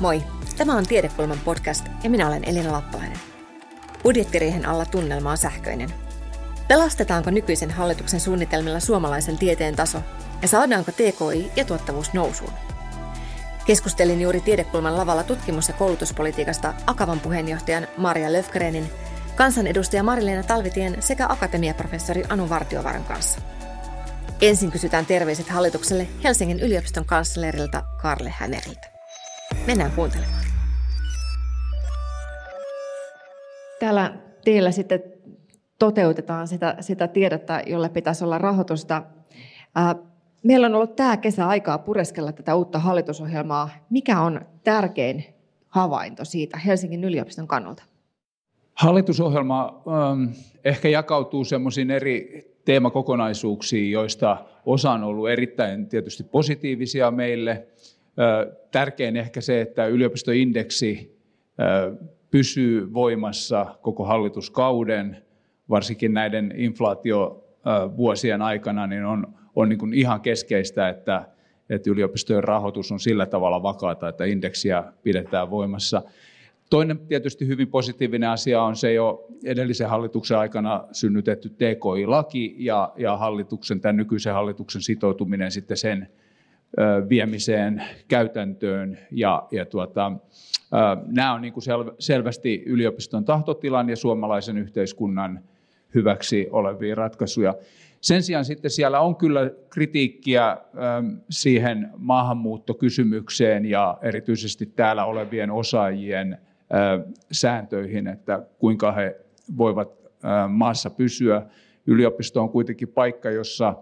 Moi, tämä on Tiedekulman podcast ja minä olen Elina Lappalainen. Budjettiriihen alla tunnelma on sähköinen. Pelastetaanko nykyisen hallituksen suunnitelmilla suomalaisen tieteen taso ja saadaanko TKI ja tuottavuus nousuun? Keskustelin juuri Tiedekulman lavalla tutkimus- ja koulutuspolitiikasta Akavan puheenjohtajan Maria Löfgrenin, kansanedustaja Marileena Talvitien sekä akatemiaprofessori Anu Vartiovaran kanssa. Ensin kysytään terveiset hallitukselle Helsingin yliopiston kanslerilta Karle Hämeriltä. Mennään kuuntelemaan. Täällä teillä sitten toteutetaan sitä, sitä tiedettä, jolle pitäisi olla rahoitusta. Meillä on ollut tämä kesä aikaa pureskella tätä uutta hallitusohjelmaa. Mikä on tärkein havainto siitä Helsingin yliopiston kannalta? Hallitusohjelma ähm, ehkä jakautuu semmoisiin eri teemakokonaisuuksiin, joista osa on ollut erittäin tietysti positiivisia meille. Tärkein ehkä se, että yliopistoindeksi pysyy voimassa koko hallituskauden, varsinkin näiden inflaatiovuosien aikana, niin on, on niin kuin ihan keskeistä, että, että yliopistojen rahoitus on sillä tavalla vakaata, että indeksiä pidetään voimassa. Toinen tietysti hyvin positiivinen asia on se jo edellisen hallituksen aikana synnytetty TKI-laki ja, ja hallituksen, tämän nykyisen hallituksen sitoutuminen sitten sen viemiseen käytäntöön. Ja, ja tuota, nämä on niin kuin sel, selvästi yliopiston tahtotilan ja suomalaisen yhteiskunnan hyväksi olevia ratkaisuja. Sen sijaan sitten siellä on kyllä kritiikkiä siihen maahanmuuttokysymykseen ja erityisesti täällä olevien osaajien sääntöihin, että kuinka he voivat maassa pysyä. Yliopisto on kuitenkin paikka, jossa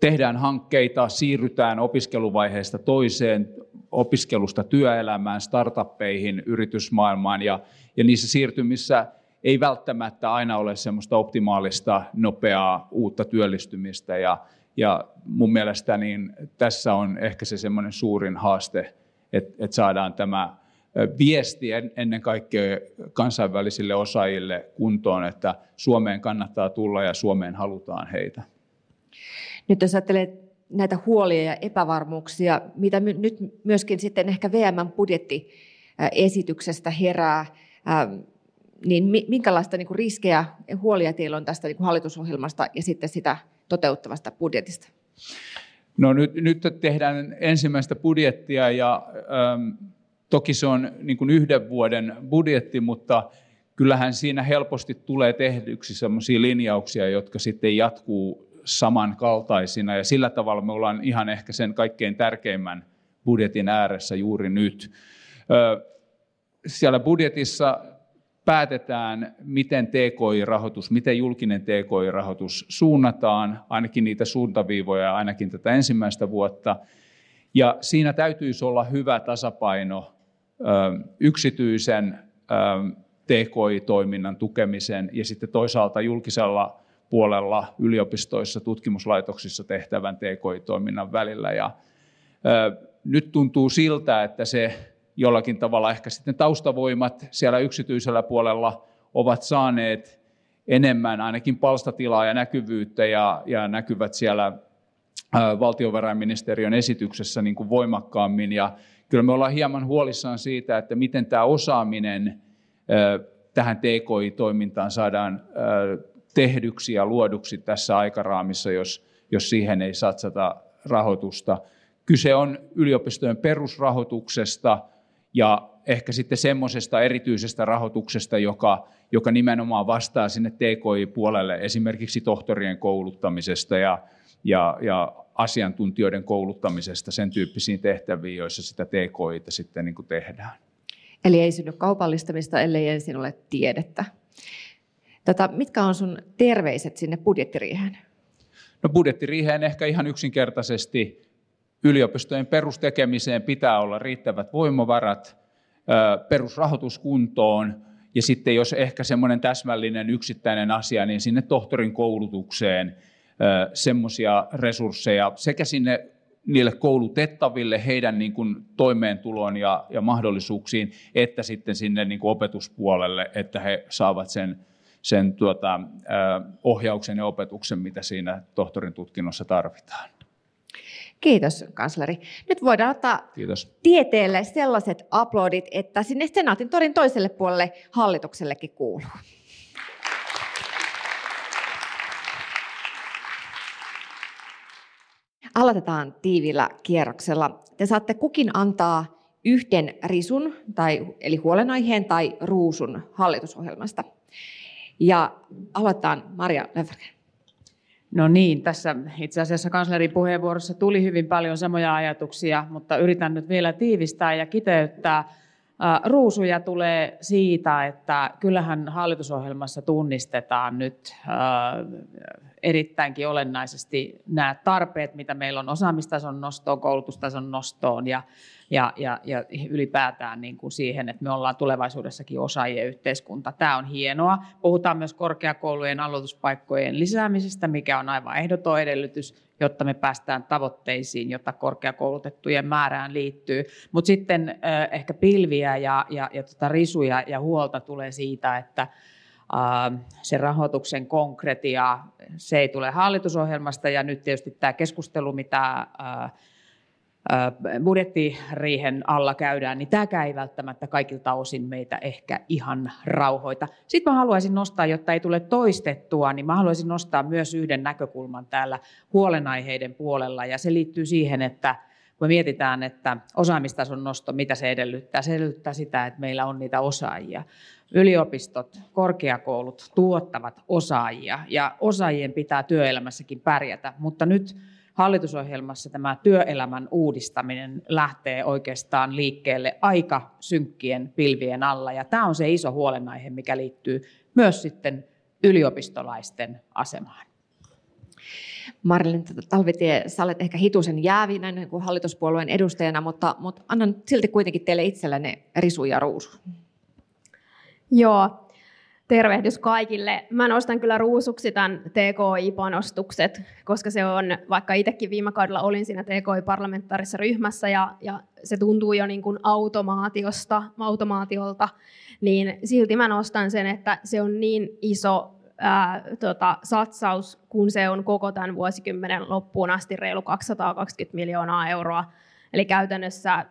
tehdään hankkeita, siirrytään opiskeluvaiheesta toiseen, opiskelusta työelämään, startuppeihin, yritysmaailmaan ja, ja niissä siirtymissä ei välttämättä aina ole semmoista optimaalista, nopeaa uutta työllistymistä ja, ja mun mielestä niin tässä on ehkä se semmoinen suurin haaste, että, että saadaan tämä viesti ennen kaikkea kansainvälisille osaajille kuntoon, että Suomeen kannattaa tulla ja Suomeen halutaan heitä. Nyt jos ajattelee näitä huolia ja epävarmuuksia, mitä nyt myöskin sitten ehkä VMn budjettiesityksestä herää, niin minkälaista niin riskejä ja huolia teillä on tästä niin hallitusohjelmasta ja sitten sitä toteuttavasta budjetista? No nyt, nyt tehdään ensimmäistä budjettia ja ähm, Toki se on niin kuin yhden vuoden budjetti, mutta kyllähän siinä helposti tulee tehdyksi sellaisia linjauksia, jotka sitten jatkuu samankaltaisina. Ja sillä tavalla me ollaan ihan ehkä sen kaikkein tärkeimmän budjetin ääressä juuri nyt. Siellä budjetissa päätetään, miten TKI-rahoitus, miten julkinen TKI-rahoitus suunnataan, ainakin niitä suuntaviivoja, ainakin tätä ensimmäistä vuotta. Ja siinä täytyisi olla hyvä tasapaino yksityisen TKI-toiminnan tukemisen ja sitten toisaalta julkisella puolella yliopistoissa, tutkimuslaitoksissa tehtävän TKI-toiminnan välillä. Ja, nyt tuntuu siltä, että se jollakin tavalla ehkä sitten taustavoimat siellä yksityisellä puolella ovat saaneet enemmän ainakin palstatilaa ja näkyvyyttä ja, ja näkyvät siellä valtiovarainministeriön esityksessä niin kuin voimakkaammin. Ja kyllä me ollaan hieman huolissaan siitä, että miten tämä osaaminen tähän TKI-toimintaan saadaan tehdyksi ja luoduksi tässä aikaraamissa, jos, jos siihen ei satsata rahoitusta. Kyse on yliopistojen perusrahoituksesta ja ehkä sitten semmoisesta erityisestä rahoituksesta, joka, joka nimenomaan vastaa sinne TKI-puolelle, esimerkiksi tohtorien kouluttamisesta ja, ja, ja asiantuntijoiden kouluttamisesta sen tyyppisiin tehtäviin, joissa sitä TKIta sitten niin kuin tehdään. Eli ei synny kaupallistamista, ellei ensin ole tiedettä. Tätä, mitkä on sun terveiset sinne budjettiriiheen? No budjettiriiheen ehkä ihan yksinkertaisesti yliopistojen perustekemiseen pitää olla riittävät voimavarat, perusrahoitus kuntoon ja sitten jos ehkä semmoinen täsmällinen yksittäinen asia, niin sinne tohtorin koulutukseen – semmoisia resursseja sekä sinne niille koulutettaville, heidän niin kuin toimeentuloon ja, ja mahdollisuuksiin, että sitten sinne niin kuin opetuspuolelle, että he saavat sen, sen tuota, ohjauksen ja opetuksen, mitä siinä tohtorin tutkinnossa tarvitaan. Kiitos, kansleri. Nyt voidaan ottaa Kiitos. tieteelle sellaiset aplodit, että sinne Senaatin torin toiselle puolelle hallituksellekin kuuluu. Aloitetaan tiivillä kierroksella. Te saatte kukin antaa yhden risun, tai, eli huolenaiheen tai ruusun hallitusohjelmasta. Ja aloitetaan Maria Löfgren. No niin, tässä itse asiassa kanslerin puheenvuorossa tuli hyvin paljon samoja ajatuksia, mutta yritän nyt vielä tiivistää ja kiteyttää. Ruusuja tulee siitä, että kyllähän hallitusohjelmassa tunnistetaan nyt erittäinkin olennaisesti nämä tarpeet, mitä meillä on osaamistason nostoon, koulutustason nostoon ja, ja, ja, ja ylipäätään niin kuin siihen, että me ollaan tulevaisuudessakin osaajien yhteiskunta. Tämä on hienoa. Puhutaan myös korkeakoulujen aloituspaikkojen lisäämisestä, mikä on aivan ehdoton edellytys, jotta me päästään tavoitteisiin, jotta korkeakoulutettujen määrään liittyy. Mutta sitten ehkä pilviä ja, ja, ja tota risuja ja huolta tulee siitä, että se rahoituksen konkretia, se ei tule hallitusohjelmasta ja nyt tietysti tämä keskustelu, mitä budjettiriihen alla käydään, niin tämäkään ei välttämättä kaikilta osin meitä ehkä ihan rauhoita. Sitten mä haluaisin nostaa, jotta ei tule toistettua, niin mä haluaisin nostaa myös yhden näkökulman täällä huolenaiheiden puolella, ja se liittyy siihen, että kun me mietitään, että osaamistason nosto, mitä se edellyttää? Se edellyttää sitä, että meillä on niitä osaajia. Yliopistot, korkeakoulut tuottavat osaajia ja osaajien pitää työelämässäkin pärjätä, mutta nyt hallitusohjelmassa tämä työelämän uudistaminen lähtee oikeastaan liikkeelle aika synkkien pilvien alla ja tämä on se iso huolenaihe, mikä liittyy myös sitten yliopistolaisten asemaan. Marilyn Talvitie, sä olet ehkä hitusen jäävinä niin kuin hallituspuolueen edustajana, mutta, mutta annan silti kuitenkin teille itsellenne risu ja ruusu. Joo, tervehdys kaikille. Mä nostan kyllä ruusuksi tämän TKI-panostukset, koska se on, vaikka itsekin viime kaudella olin siinä TKI-parlamentaarisessa ryhmässä ja, ja se tuntuu jo niin kuin automaatiosta, automaatiolta, niin silti mä nostan sen, että se on niin iso ää, tota, satsaus, kun se on koko tämän vuosikymmenen loppuun asti reilu 220 miljoonaa euroa. Eli käytännössä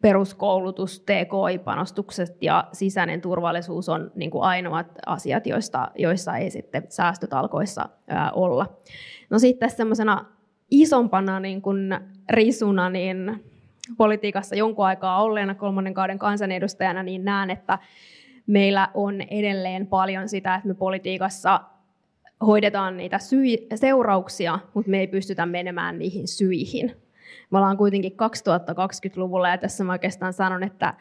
peruskoulutus, TKI-panostukset ja sisäinen turvallisuus on niin kuin ainoat asiat, joista, joissa ei sitten säästötalkoissa ää, olla. No sitten semmoisena isompana niin kuin risuna, niin politiikassa jonkun aikaa olleena kolmannen kauden kansanedustajana, niin näen, että meillä on edelleen paljon sitä, että me politiikassa hoidetaan niitä syy- seurauksia, mutta me ei pystytä menemään niihin syihin. Me ollaan kuitenkin 2020-luvulla ja tässä mä oikeastaan sanon, että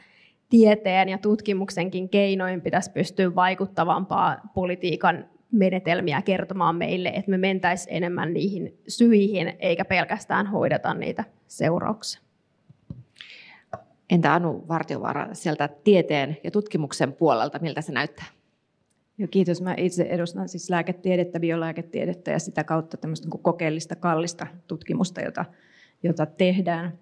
tieteen ja tutkimuksenkin keinoin pitäisi pystyä vaikuttavampaa politiikan menetelmiä kertomaan meille, että me mentäisiin enemmän niihin syihin, eikä pelkästään hoideta niitä seurauksia. Entä Anu Vartiovaara sieltä tieteen ja tutkimuksen puolelta, miltä se näyttää? Joo, kiitos. Mä itse edustan siis lääketiedettä, biolääketiedettä ja sitä kautta tämmöistä niin kokeellista, kallista tutkimusta, jota, jota tehdään.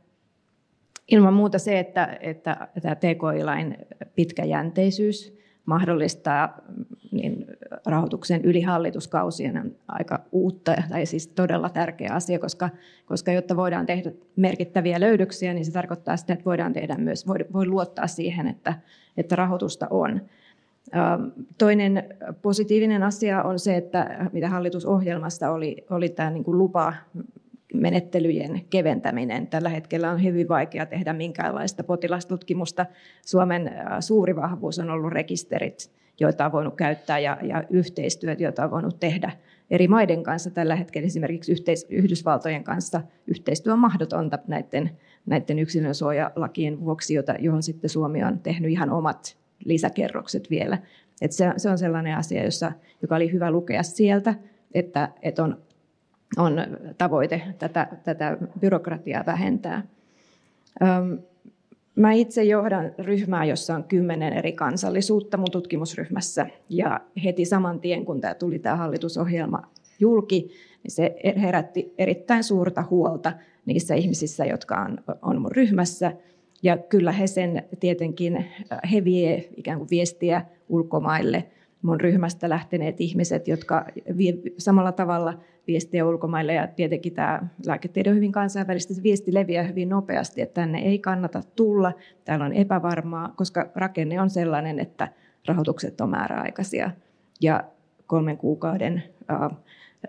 Ilman muuta se, että, että tämä TKI-lain pitkäjänteisyys mahdollistaa niin rahoituksen yli hallituskausien on aika uutta tai siis todella tärkeä asia, koska, koska jotta voidaan tehdä merkittäviä löydöksiä, niin se tarkoittaa sitä, että voidaan tehdä myös, voi, voi luottaa siihen, että, että rahoitusta on. Toinen positiivinen asia on se, että mitä hallitusohjelmasta oli, oli tämä niin kuin lupa menettelyjen keventäminen. Tällä hetkellä on hyvin vaikea tehdä minkäänlaista potilastutkimusta. Suomen suuri vahvuus on ollut rekisterit, joita on voinut käyttää ja, ja yhteistyöt, joita on voinut tehdä eri maiden kanssa. Tällä hetkellä esimerkiksi yhteis- Yhdysvaltojen kanssa yhteistyö on mahdotonta näiden, näiden yksilönsuojalakien vuoksi, jota, johon sitten Suomi on tehnyt ihan omat lisäkerrokset vielä. Et se, se on sellainen asia, jossa, joka oli hyvä lukea sieltä, että, että on on tavoite tätä, tätä byrokratiaa vähentää. Mä itse johdan ryhmää, jossa on kymmenen eri kansallisuutta mun tutkimusryhmässä. Ja heti saman tien, kun tämä tuli tämä hallitusohjelma julki, niin se herätti erittäin suurta huolta niissä ihmisissä, jotka on, on mun ryhmässä. Ja kyllä he sen tietenkin, he vie ikään kuin viestiä ulkomaille. Mun ryhmästä lähteneet ihmiset, jotka vie, samalla tavalla viestiä ulkomaille ja tietenkin tämä lääketiede on hyvin kansainvälistä, se viesti leviää hyvin nopeasti, että tänne ei kannata tulla, täällä on epävarmaa, koska rakenne on sellainen, että rahoitukset on määräaikaisia ja kolmen kuukauden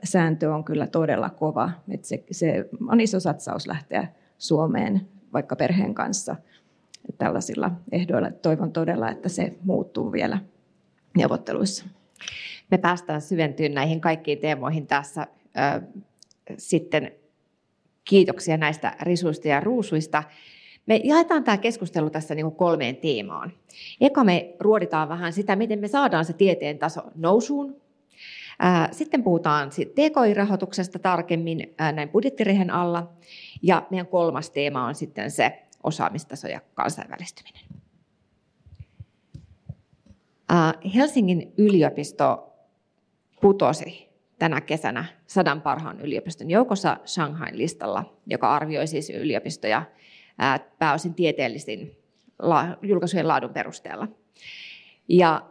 sääntö on kyllä todella kova. Että se, se on iso satsaus lähteä Suomeen vaikka perheen kanssa tällaisilla ehdoilla. Toivon todella, että se muuttuu vielä neuvotteluissa. Me päästään syventyyn näihin kaikkiin teemoihin tässä sitten. Kiitoksia näistä risuista ja ruusuista. Me jaetaan tämä keskustelu tässä niin kolmeen teemaan. Eka me ruoditaan vähän sitä, miten me saadaan se tieteen taso nousuun. Sitten puhutaan TKI-rahoituksesta tarkemmin näin budjettirihen alla. Ja meidän kolmas teema on sitten se osaamistaso ja kansainvälistyminen. Helsingin yliopisto putosi tänä kesänä sadan parhaan yliopiston joukossa Shanghain listalla, joka arvioi siis yliopistoja pääosin tieteellisin julkaisujen laadun perusteella. Ja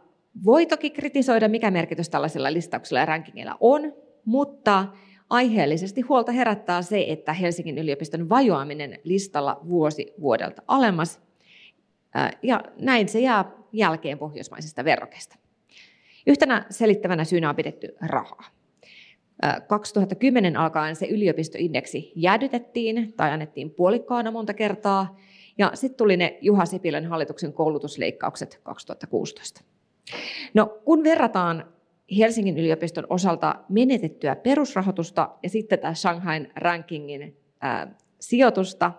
voi toki kritisoida, mikä merkitys tällaisilla listauksilla ja rankingilla on, mutta aiheellisesti huolta herättää se, että Helsingin yliopiston vajoaminen listalla vuosi vuodelta alemmas, ja näin se jää jälkeen pohjoismaisista verrokeista. Yhtenä selittävänä syynä on pidetty rahaa. 2010 alkaen se yliopistoindeksi jäädytettiin tai annettiin puolikkaana monta kertaa, ja sitten tuli ne Juha Sipilän hallituksen koulutusleikkaukset 2016. No, kun verrataan Helsingin yliopiston osalta menetettyä perusrahoitusta ja sitten tämä Shanghain rankingin ää, sijoitusta,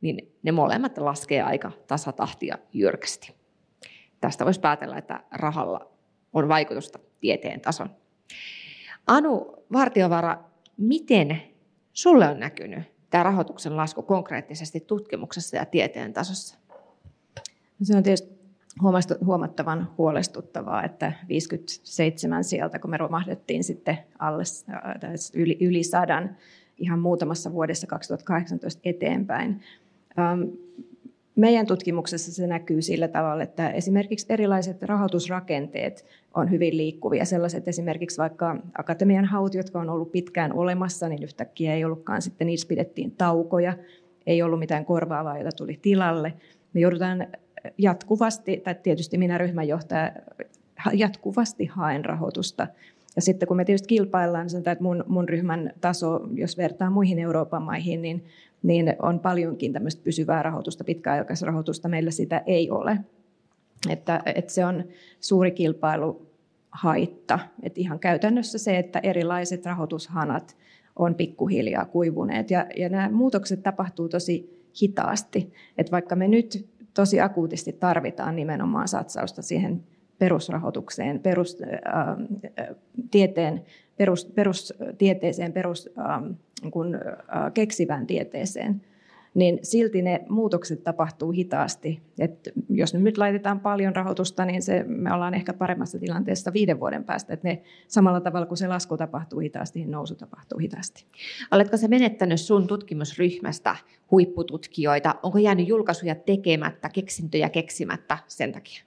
niin ne molemmat laskee aika tasatahtia jyrkästi. Tästä voisi päätellä, että rahalla on vaikutusta tieteen tason. Anu Vartiovara, miten sulle on näkynyt tämä rahoituksen lasku konkreettisesti tutkimuksessa ja tieteen tasossa? Se on tietysti huomattavan huolestuttavaa, että 57 sieltä, kun me romahdettiin sitten alle, yli, yli sadan ihan muutamassa vuodessa 2018 eteenpäin. Meidän tutkimuksessa se näkyy sillä tavalla, että esimerkiksi erilaiset rahoitusrakenteet on hyvin liikkuvia. Sellaiset esimerkiksi vaikka akatemian haut, jotka on ollut pitkään olemassa, niin yhtäkkiä ei ollutkaan sitten, niissä pidettiin taukoja, ei ollut mitään korvaavaa, jota tuli tilalle. Me joudutaan jatkuvasti, tai tietysti minä ryhmänjohtaja jatkuvasti haen rahoitusta. Ja sitten kun me tietysti kilpaillaan, niin että mun, mun ryhmän taso, jos vertaa muihin Euroopan maihin, niin, niin on paljonkin tämmöistä pysyvää rahoitusta, pitkäaikaisrahoitusta. Meillä sitä ei ole. Että, että se on suuri kilpailuhaitta. Että ihan käytännössä se, että erilaiset rahoitushanat on pikkuhiljaa kuivuneet. Ja, ja nämä muutokset tapahtuu tosi hitaasti. Että vaikka me nyt tosi akuutisti tarvitaan nimenomaan satsausta siihen perusrahoitukseen, perus, äh, tieteen, perus, perustieteeseen, perus, äh, kun, äh, keksivään tieteeseen, niin silti ne muutokset tapahtuu hitaasti. Et jos nyt laitetaan paljon rahoitusta, niin se, me ollaan ehkä paremmassa tilanteessa viiden vuoden päästä. Et ne, samalla tavalla kuin se lasku tapahtuu hitaasti, niin nousu tapahtuu hitaasti. Oletko se menettänyt sun tutkimusryhmästä huippututkijoita? Onko jäänyt julkaisuja tekemättä, keksintöjä keksimättä sen takia?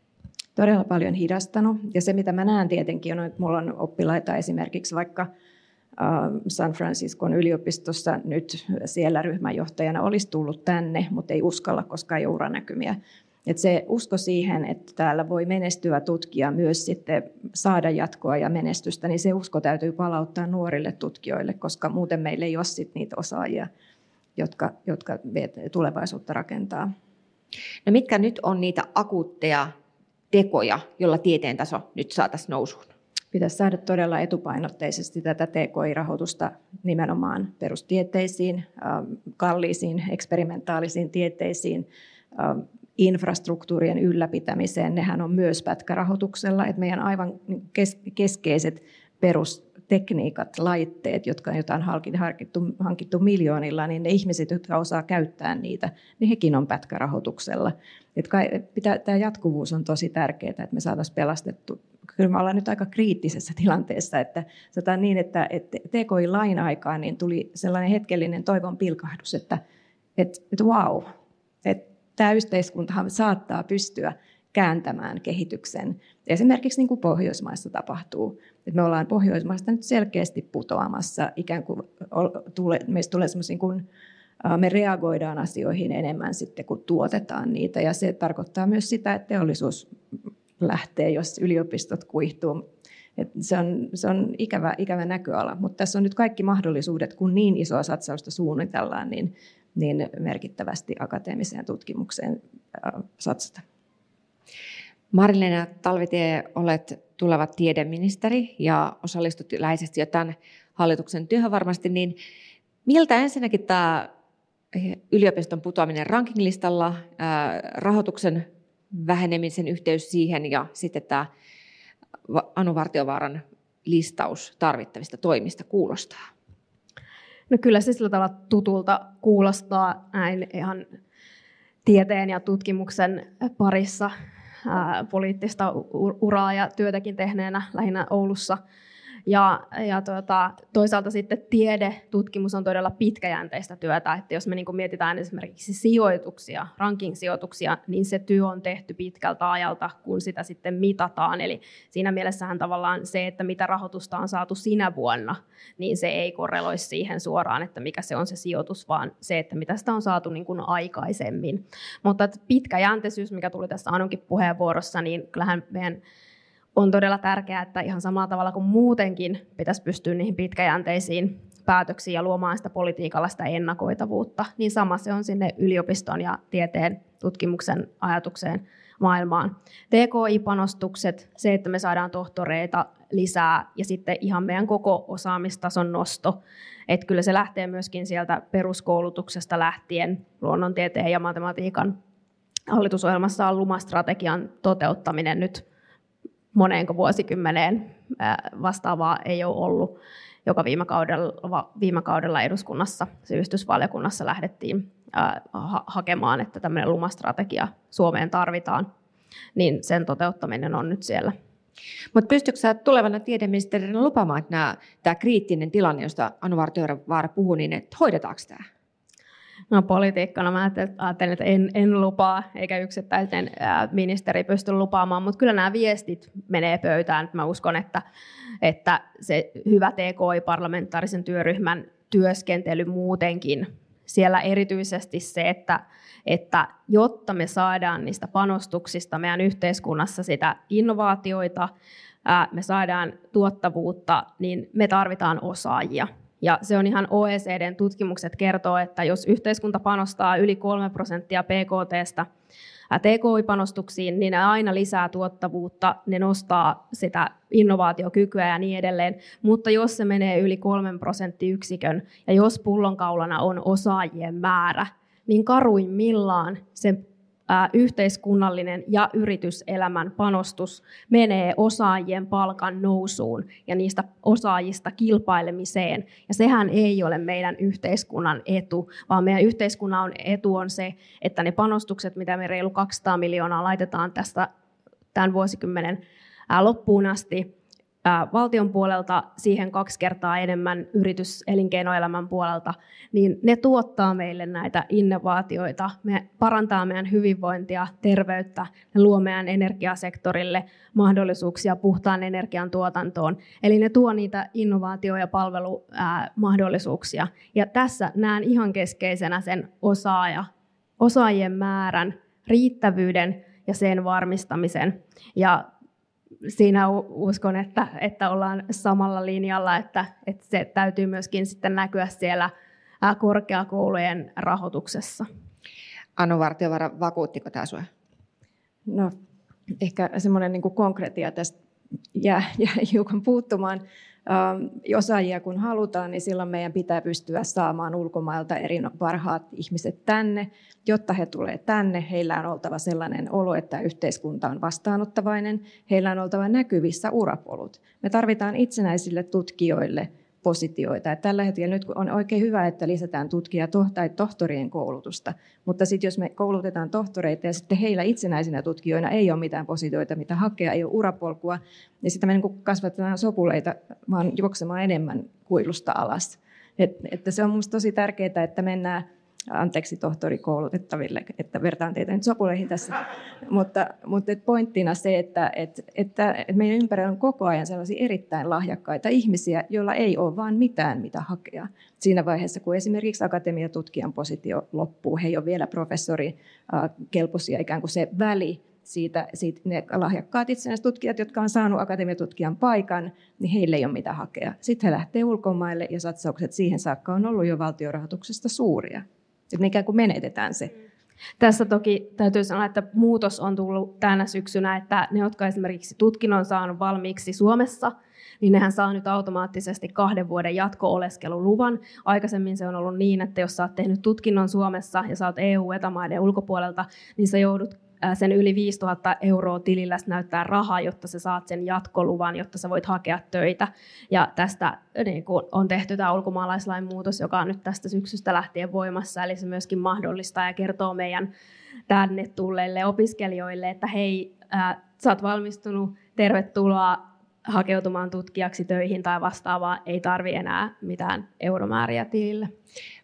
Todella paljon hidastanut. Ja se, mitä mä näen tietenkin, on, että mulla on oppilaita esimerkiksi vaikka San Franciscon yliopistossa nyt siellä ryhmänjohtajana olisi tullut tänne, mutta ei uskalla, koska ei ole uranäkymiä. Että se usko siihen, että täällä voi menestyvä tutkija myös sitten saada jatkoa ja menestystä, niin se usko täytyy palauttaa nuorille tutkijoille, koska muuten meillä ei ole sit niitä osaajia, jotka, jotka tulevaisuutta rakentaa. No mitkä nyt on niitä akuutteja tekoja, jolla tieteen taso nyt saataisiin nousuun? Pitäisi saada todella etupainotteisesti tätä TKI-rahoitusta nimenomaan perustieteisiin, ähm, kalliisiin eksperimentaalisiin tieteisiin, ähm, infrastruktuurien ylläpitämiseen. Nehän on myös pätkärahoituksella, että meidän aivan keskeiset perustekniikat, laitteet, jotka on hankittu, hankittu miljoonilla, niin ne ihmiset, jotka osaa käyttää niitä, niin hekin on pätkärahoituksella. Että pitää, tämä jatkuvuus on tosi tärkeää, että me saataisiin pelastettu kyllä me ollaan nyt aika kriittisessä tilanteessa, että sanotaan niin, että, että TKI-lain aikaan niin tuli sellainen hetkellinen toivon pilkahdus, että, että, että wow, että tämä yhteiskuntahan saattaa pystyä kääntämään kehityksen. esimerkiksi niin kuin Pohjoismaissa tapahtuu. Et me ollaan Pohjoismaista nyt selkeästi putoamassa, ikään kuin tule, meistä tulee semmoisia kuin me reagoidaan asioihin enemmän sitten, kun tuotetaan niitä. Ja se tarkoittaa myös sitä, että teollisuus lähtee, jos yliopistot kuihtuu. Et se on, se on ikävä, ikävä näköala, mutta tässä on nyt kaikki mahdollisuudet, kun niin isoa satsausta suunnitellaan, niin, niin merkittävästi akateemiseen tutkimukseen satsata. Marilena Talvitie, olet tuleva tiedeministeri ja osallistut läheisesti jo tämän hallituksen työhön varmasti, niin miltä ensinnäkin tämä yliopiston putoaminen rankinglistalla, rahoituksen vähenemisen yhteys siihen ja sitten tämä Anu Vartiovaaran listaus tarvittavista toimista kuulostaa? No kyllä se sillä tavalla tutulta kuulostaa näin ihan tieteen ja tutkimuksen parissa ää, poliittista uraa ja työtäkin tehneenä lähinnä Oulussa – ja, ja tuota, toisaalta sitten tiedetutkimus on todella pitkäjänteistä työtä, että jos me niin mietitään esimerkiksi sijoituksia, ranking-sijoituksia, niin se työ on tehty pitkältä ajalta, kun sitä sitten mitataan. Eli siinä mielessähän tavallaan se, että mitä rahoitusta on saatu sinä vuonna, niin se ei korreloi siihen suoraan, että mikä se on se sijoitus, vaan se, että mitä sitä on saatu niin kuin aikaisemmin. Mutta pitkäjänteisyys, mikä tuli tässä Anunkin puheenvuorossa, niin kyllähän meidän on todella tärkeää, että ihan samalla tavalla kuin muutenkin pitäisi pystyä niihin pitkäjänteisiin päätöksiin ja luomaan sitä politiikalla sitä ennakoitavuutta, niin sama se on sinne yliopiston ja tieteen tutkimuksen ajatukseen maailmaan. TKI-panostukset, se, että me saadaan tohtoreita lisää ja sitten ihan meidän koko osaamistason nosto. Että kyllä se lähtee myöskin sieltä peruskoulutuksesta lähtien luonnontieteen ja matematiikan hallitusohjelmassa on lumastrategian toteuttaminen nyt moneenko vuosikymmeneen vastaavaa ei ole ollut, joka viime kaudella, viime kaudella eduskunnassa, sivistysvaliokunnassa lähdettiin hakemaan, että tämmöinen lumastrategia Suomeen tarvitaan, niin sen toteuttaminen on nyt siellä. Mutta pystytkö sä tulevana tiedeministerinä lupaamaan, että tämä kriittinen tilanne, josta Anu Vartiovaara puhui, niin että hoidetaanko tämä? No politiikkana mä ajattelin, että en, en lupaa, eikä yksittäinen ministeri pysty lupaamaan, mutta kyllä nämä viestit menee pöytään. Mä uskon, että, että se hyvä TKI-parlamentaarisen työryhmän työskentely muutenkin, siellä erityisesti se, että, että jotta me saadaan niistä panostuksista meidän yhteiskunnassa sitä innovaatioita, me saadaan tuottavuutta, niin me tarvitaan osaajia. Ja se on ihan OECDn tutkimukset kertoo, että jos yhteiskunta panostaa yli 3 prosenttia PKTstä TKI-panostuksiin, niin ne aina lisää tuottavuutta, ne nostaa sitä innovaatiokykyä ja niin edelleen. Mutta jos se menee yli 3 prosenttiyksikön ja jos pullonkaulana on osaajien määrä, niin karuimmillaan se yhteiskunnallinen ja yrityselämän panostus menee osaajien palkan nousuun ja niistä osaajista kilpailemiseen. Ja sehän ei ole meidän yhteiskunnan etu, vaan meidän yhteiskunnan etu on se, että ne panostukset, mitä me reilu 200 miljoonaa laitetaan tästä tämän vuosikymmenen loppuun asti, valtion puolelta siihen kaksi kertaa enemmän yrityselinkeinoelämän puolelta, niin ne tuottaa meille näitä innovaatioita, me parantaa meidän hyvinvointia, terveyttä, ne luo meidän energiasektorille mahdollisuuksia puhtaan energian tuotantoon. Eli ne tuo niitä innovaatio- ja palvelumahdollisuuksia. Ja tässä näen ihan keskeisenä sen osaaja, osaajien määrän, riittävyyden ja sen varmistamisen. Ja siinä uskon, että, että ollaan samalla linjalla, että, että se täytyy myöskin sitten näkyä siellä korkeakoulujen rahoituksessa. Anu Vartiovara, vakuuttiko tämä sinua? No, ehkä semmoinen niin konkretia tästä jää, jää hiukan puuttumaan. Ähm, osaajia kun halutaan, niin silloin meidän pitää pystyä saamaan ulkomailta eri parhaat ihmiset tänne. Jotta he tulee tänne, heillä on oltava sellainen olo, että yhteiskunta on vastaanottavainen. Heillä on oltava näkyvissä urapolut. Me tarvitaan itsenäisille tutkijoille positioita. Että tällä hetkellä nyt on oikein hyvä, että lisätään tutkija tai tohtorien koulutusta, mutta sitten jos me koulutetaan tohtoreita ja sitten heillä itsenäisinä tutkijoina ei ole mitään positioita, mitä hakea, ei ole urapolkua, niin sitten me niin kasvatetaan sopuleita vaan juoksemaan enemmän kuilusta alas. Et, että se on minusta tosi tärkeää, että mennään anteeksi tohtorikoulutettaville, että vertaan teitä nyt sopuleihin tässä. mutta, mutta pointtina se, että, että, että, meidän ympärillä on koko ajan sellaisia erittäin lahjakkaita ihmisiä, joilla ei ole vaan mitään mitä hakea. Siinä vaiheessa, kun esimerkiksi akatemiatutkijan positio loppuu, he ei ole vielä professori kelpoisia, ikään kuin se väli siitä, siitä ne lahjakkaat itsenäiset tutkijat, jotka on saanut akatemiatutkijan paikan, niin heille ei ole mitä hakea. Sitten he lähtee ulkomaille ja satsaukset siihen saakka on ollut jo valtiorahoituksesta suuria. Sitten me ikään kuin menetetään se. Tässä toki täytyy sanoa, että muutos on tullut tänä syksynä, että ne, jotka esimerkiksi tutkinnon saanut valmiiksi Suomessa, niin nehän saa nyt automaattisesti kahden vuoden jatko-oleskeluluvan. Aikaisemmin se on ollut niin, että jos sä oot tehnyt tutkinnon Suomessa ja sä oot EU-etämaiden ulkopuolelta, niin sä joudut sen yli 5000 euroa tilillä näyttää rahaa, jotta sä saat sen jatkoluvan, jotta sä voit hakea töitä. Ja tästä niin kun on tehty tämä ulkomaalaislain muutos, joka on nyt tästä syksystä lähtien voimassa, eli se myöskin mahdollistaa ja kertoo meidän tänne tulleille opiskelijoille, että hei, ää, sä oot valmistunut, tervetuloa hakeutumaan tutkijaksi töihin tai vastaavaa, ei tarvi enää mitään euromääriä tilille.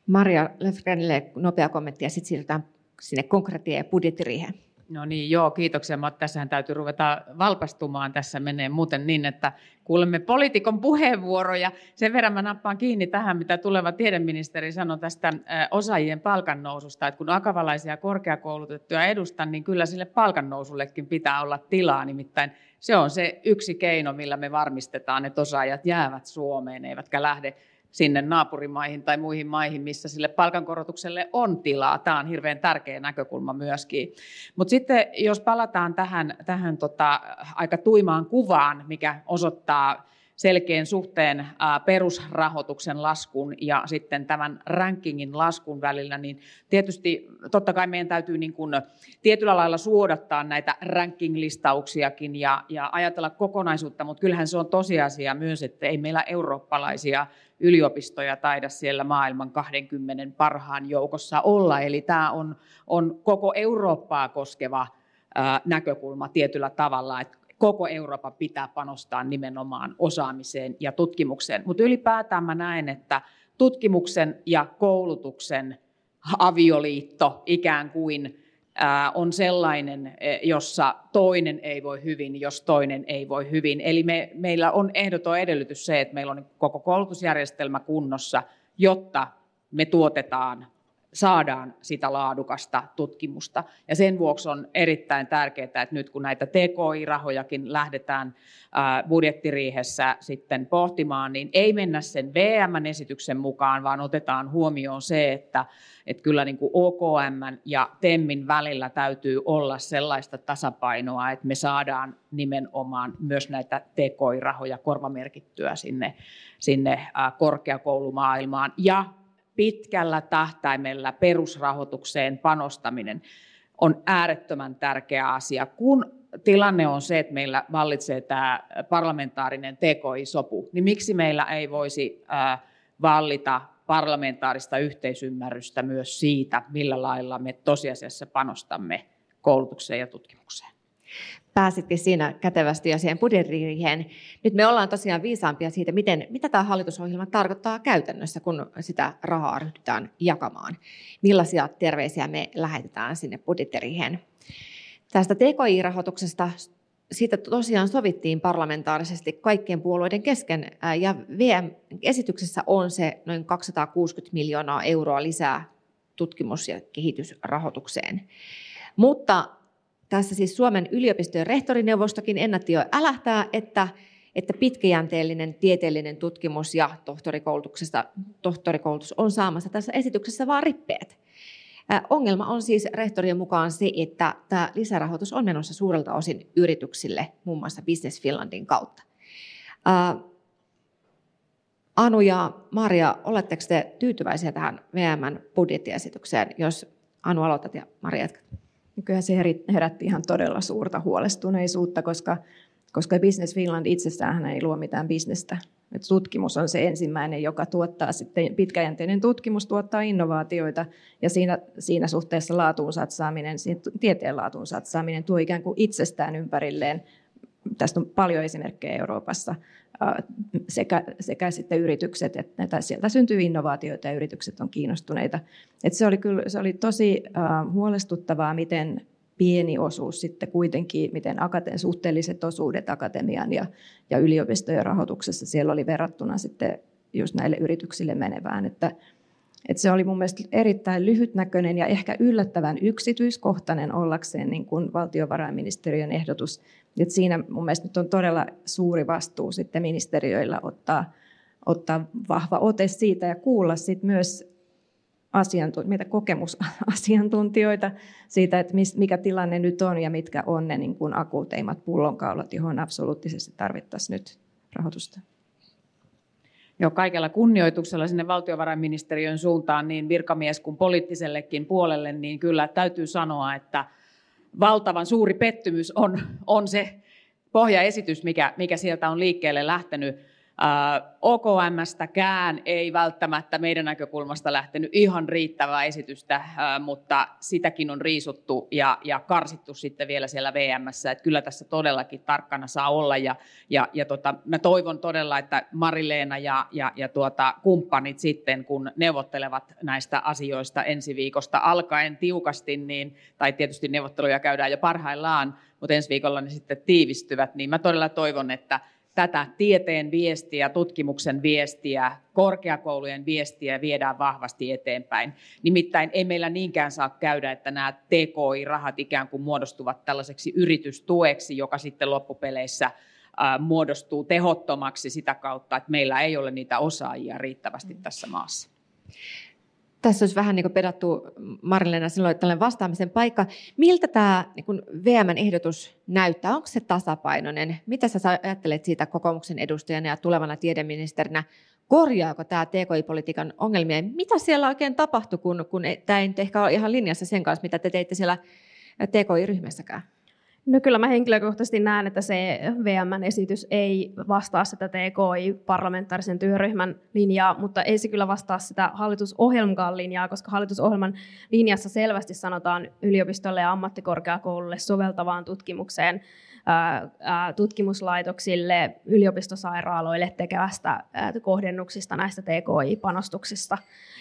Maria Löfgrenille nopea kommentti ja sitten siirrytään sinne konkreettiin ja. No niin, joo, kiitoksia. Mutta tässähän täytyy ruveta valpastumaan. Tässä menee muuten niin, että kuulemme poliitikon puheenvuoroja. Sen verran mä nappaan kiinni tähän, mitä tuleva tiedeministeri sanoi tästä osaajien palkannoususta. Että kun akavalaisia korkeakoulutettuja edustan, niin kyllä sille palkannousullekin pitää olla tilaa. Nimittäin se on se yksi keino, millä me varmistetaan, että osaajat jäävät Suomeen, eivätkä lähde sinne naapurimaihin tai muihin maihin, missä sille palkankorotukselle on tilaa. Tämä on hirveän tärkeä näkökulma myöskin. Mutta sitten jos palataan tähän, tähän tota, aika tuimaan kuvaan, mikä osoittaa selkeän suhteen perusrahoituksen laskun ja sitten tämän rankingin laskun välillä, niin tietysti totta kai meidän täytyy niin kuin tietyllä lailla suodattaa näitä ranking-listauksiakin ja, ja ajatella kokonaisuutta, mutta kyllähän se on tosiasia myös, että ei meillä eurooppalaisia yliopistoja taida siellä maailman 20 parhaan joukossa olla. Eli tämä on, on koko Eurooppaa koskeva näkökulma tietyllä tavalla, että koko Eurooppa pitää panostaa nimenomaan osaamiseen ja tutkimukseen. Mutta ylipäätään mä näen, että tutkimuksen ja koulutuksen avioliitto ikään kuin on sellainen, e, jossa toinen ei voi hyvin, jos toinen ei voi hyvin. Eli me, meillä on ehdoton edellytys se, että meillä on koko koulutusjärjestelmä kunnossa, jotta me tuotetaan saadaan sitä laadukasta tutkimusta. Ja sen vuoksi on erittäin tärkeää, että nyt kun näitä TKI-rahojakin lähdetään budjettiriihessä sitten pohtimaan, niin ei mennä sen VM-esityksen mukaan, vaan otetaan huomioon se, että, että kyllä niin kuin OKM ja TEMMin välillä täytyy olla sellaista tasapainoa, että me saadaan nimenomaan myös näitä TKI-rahoja korvamerkittyä sinne, sinne korkeakoulumaailmaan ja pitkällä tähtäimellä perusrahoitukseen panostaminen on äärettömän tärkeä asia, kun tilanne on se, että meillä vallitsee tämä parlamentaarinen TKI-sopu, niin miksi meillä ei voisi vallita parlamentaarista yhteisymmärrystä myös siitä, millä lailla me tosiasiassa panostamme koulutukseen ja tutkimukseen pääsitkin siinä kätevästi jo siihen budjettiriiheen. Nyt me ollaan tosiaan viisaampia siitä, miten, mitä tämä hallitusohjelma tarkoittaa käytännössä, kun sitä rahaa ryhdytään jakamaan. Millaisia terveisiä me lähetetään sinne budjettiriiheen. Tästä TKI-rahoituksesta siitä tosiaan sovittiin parlamentaarisesti kaikkien puolueiden kesken, ja VM-esityksessä on se noin 260 miljoonaa euroa lisää tutkimus- ja kehitysrahoitukseen. Mutta tässä siis Suomen yliopistojen rehtorineuvostokin ennätti jo älähtää, että, että pitkäjänteellinen tieteellinen tutkimus ja tohtorikoulutuksesta, tohtorikoulutus on saamassa tässä esityksessä vain rippeet. Ongelma on siis rehtorien mukaan se, että tämä lisärahoitus on menossa suurelta osin yrityksille, muun muassa Business Finlandin kautta. Anu ja Maria, oletteko te tyytyväisiä tähän VMn budjettiesitykseen? Jos Anu aloitat ja Maria jatkat. Kyllä se herätti ihan todella suurta huolestuneisuutta, koska, koska Business Finland itsessään ei luo mitään bisnestä. Et tutkimus on se ensimmäinen, joka tuottaa sitten, pitkäjänteinen tutkimus tuottaa innovaatioita, ja siinä, siinä suhteessa laatuun satsaaminen, tieteen laatuun satsaaminen tuo ikään kuin itsestään ympärilleen tästä on paljon esimerkkejä Euroopassa, sekä, sekä sitten yritykset, että sieltä syntyy innovaatioita ja yritykset on kiinnostuneita. Että se, oli kyllä, se oli tosi huolestuttavaa, miten pieni osuus sitten kuitenkin, miten akate- suhteelliset osuudet akatemian ja, ja yliopistojen rahoituksessa siellä oli verrattuna sitten just näille yrityksille menevään. Että, että se oli mun mielestä erittäin lyhytnäköinen ja ehkä yllättävän yksityiskohtainen ollakseen niin kuin valtiovarainministeriön ehdotus. Että siinä mun mielestä nyt on todella suuri vastuu sitten ministeriöillä ottaa, ottaa vahva ote siitä ja kuulla sitten myös asiantunt- meitä kokemusasiantuntijoita siitä, että mikä tilanne nyt on ja mitkä on ne niin kuin akuuteimmat pullonkaulat, johon absoluuttisesti tarvittaisiin nyt rahoitusta. Joo, kaikella kunnioituksella sinne valtiovarainministeriön suuntaan niin virkamies kuin poliittisellekin puolelle, niin kyllä täytyy sanoa, että valtavan suuri pettymys on, on se pohjaesitys, mikä, mikä sieltä on liikkeelle lähtenyt OKMstäkään ei välttämättä meidän näkökulmasta lähtenyt ihan riittävää esitystä, mutta sitäkin on riisuttu ja, ja karsittu sitten vielä siellä VMssä. Että kyllä tässä todellakin tarkkana saa olla ja, ja, ja tota, mä toivon todella, että Marileena ja, ja, ja tuota, kumppanit sitten, kun neuvottelevat näistä asioista ensi viikosta alkaen tiukasti, niin, tai tietysti neuvotteluja käydään jo parhaillaan, mutta ensi viikolla ne sitten tiivistyvät, niin mä todella toivon, että tätä tieteen viestiä, tutkimuksen viestiä, korkeakoulujen viestiä viedään vahvasti eteenpäin. Nimittäin ei meillä niinkään saa käydä, että nämä TKI-rahat ikään kuin muodostuvat tällaiseksi yritystueksi, joka sitten loppupeleissä muodostuu tehottomaksi sitä kautta, että meillä ei ole niitä osaajia riittävästi tässä maassa. Tässä olisi vähän niin pedattu Marilena silloin tällainen vastaamisen paikka. Miltä tämä niin VMn ehdotus näyttää? Onko se tasapainoinen? Mitä sä ajattelet siitä kokoomuksen edustajana ja tulevana tiedeministerinä? Korjaako tämä TKI-politiikan ongelmia? Mitä siellä oikein tapahtui, kun, kun tämä ei ehkä ole ihan linjassa sen kanssa, mitä te teitte siellä TKI-ryhmässäkään? No kyllä mä henkilökohtaisesti näen, että se VM-esitys ei vastaa sitä TKI-parlamentaarisen työryhmän linjaa, mutta ei se kyllä vastaa sitä hallitusohjelman linjaa, koska hallitusohjelman linjassa selvästi sanotaan yliopistolle ja ammattikorkeakoululle soveltavaan tutkimukseen tutkimuslaitoksille, yliopistosairaaloille tekevästä kohdennuksista näistä TKI-panostuksista.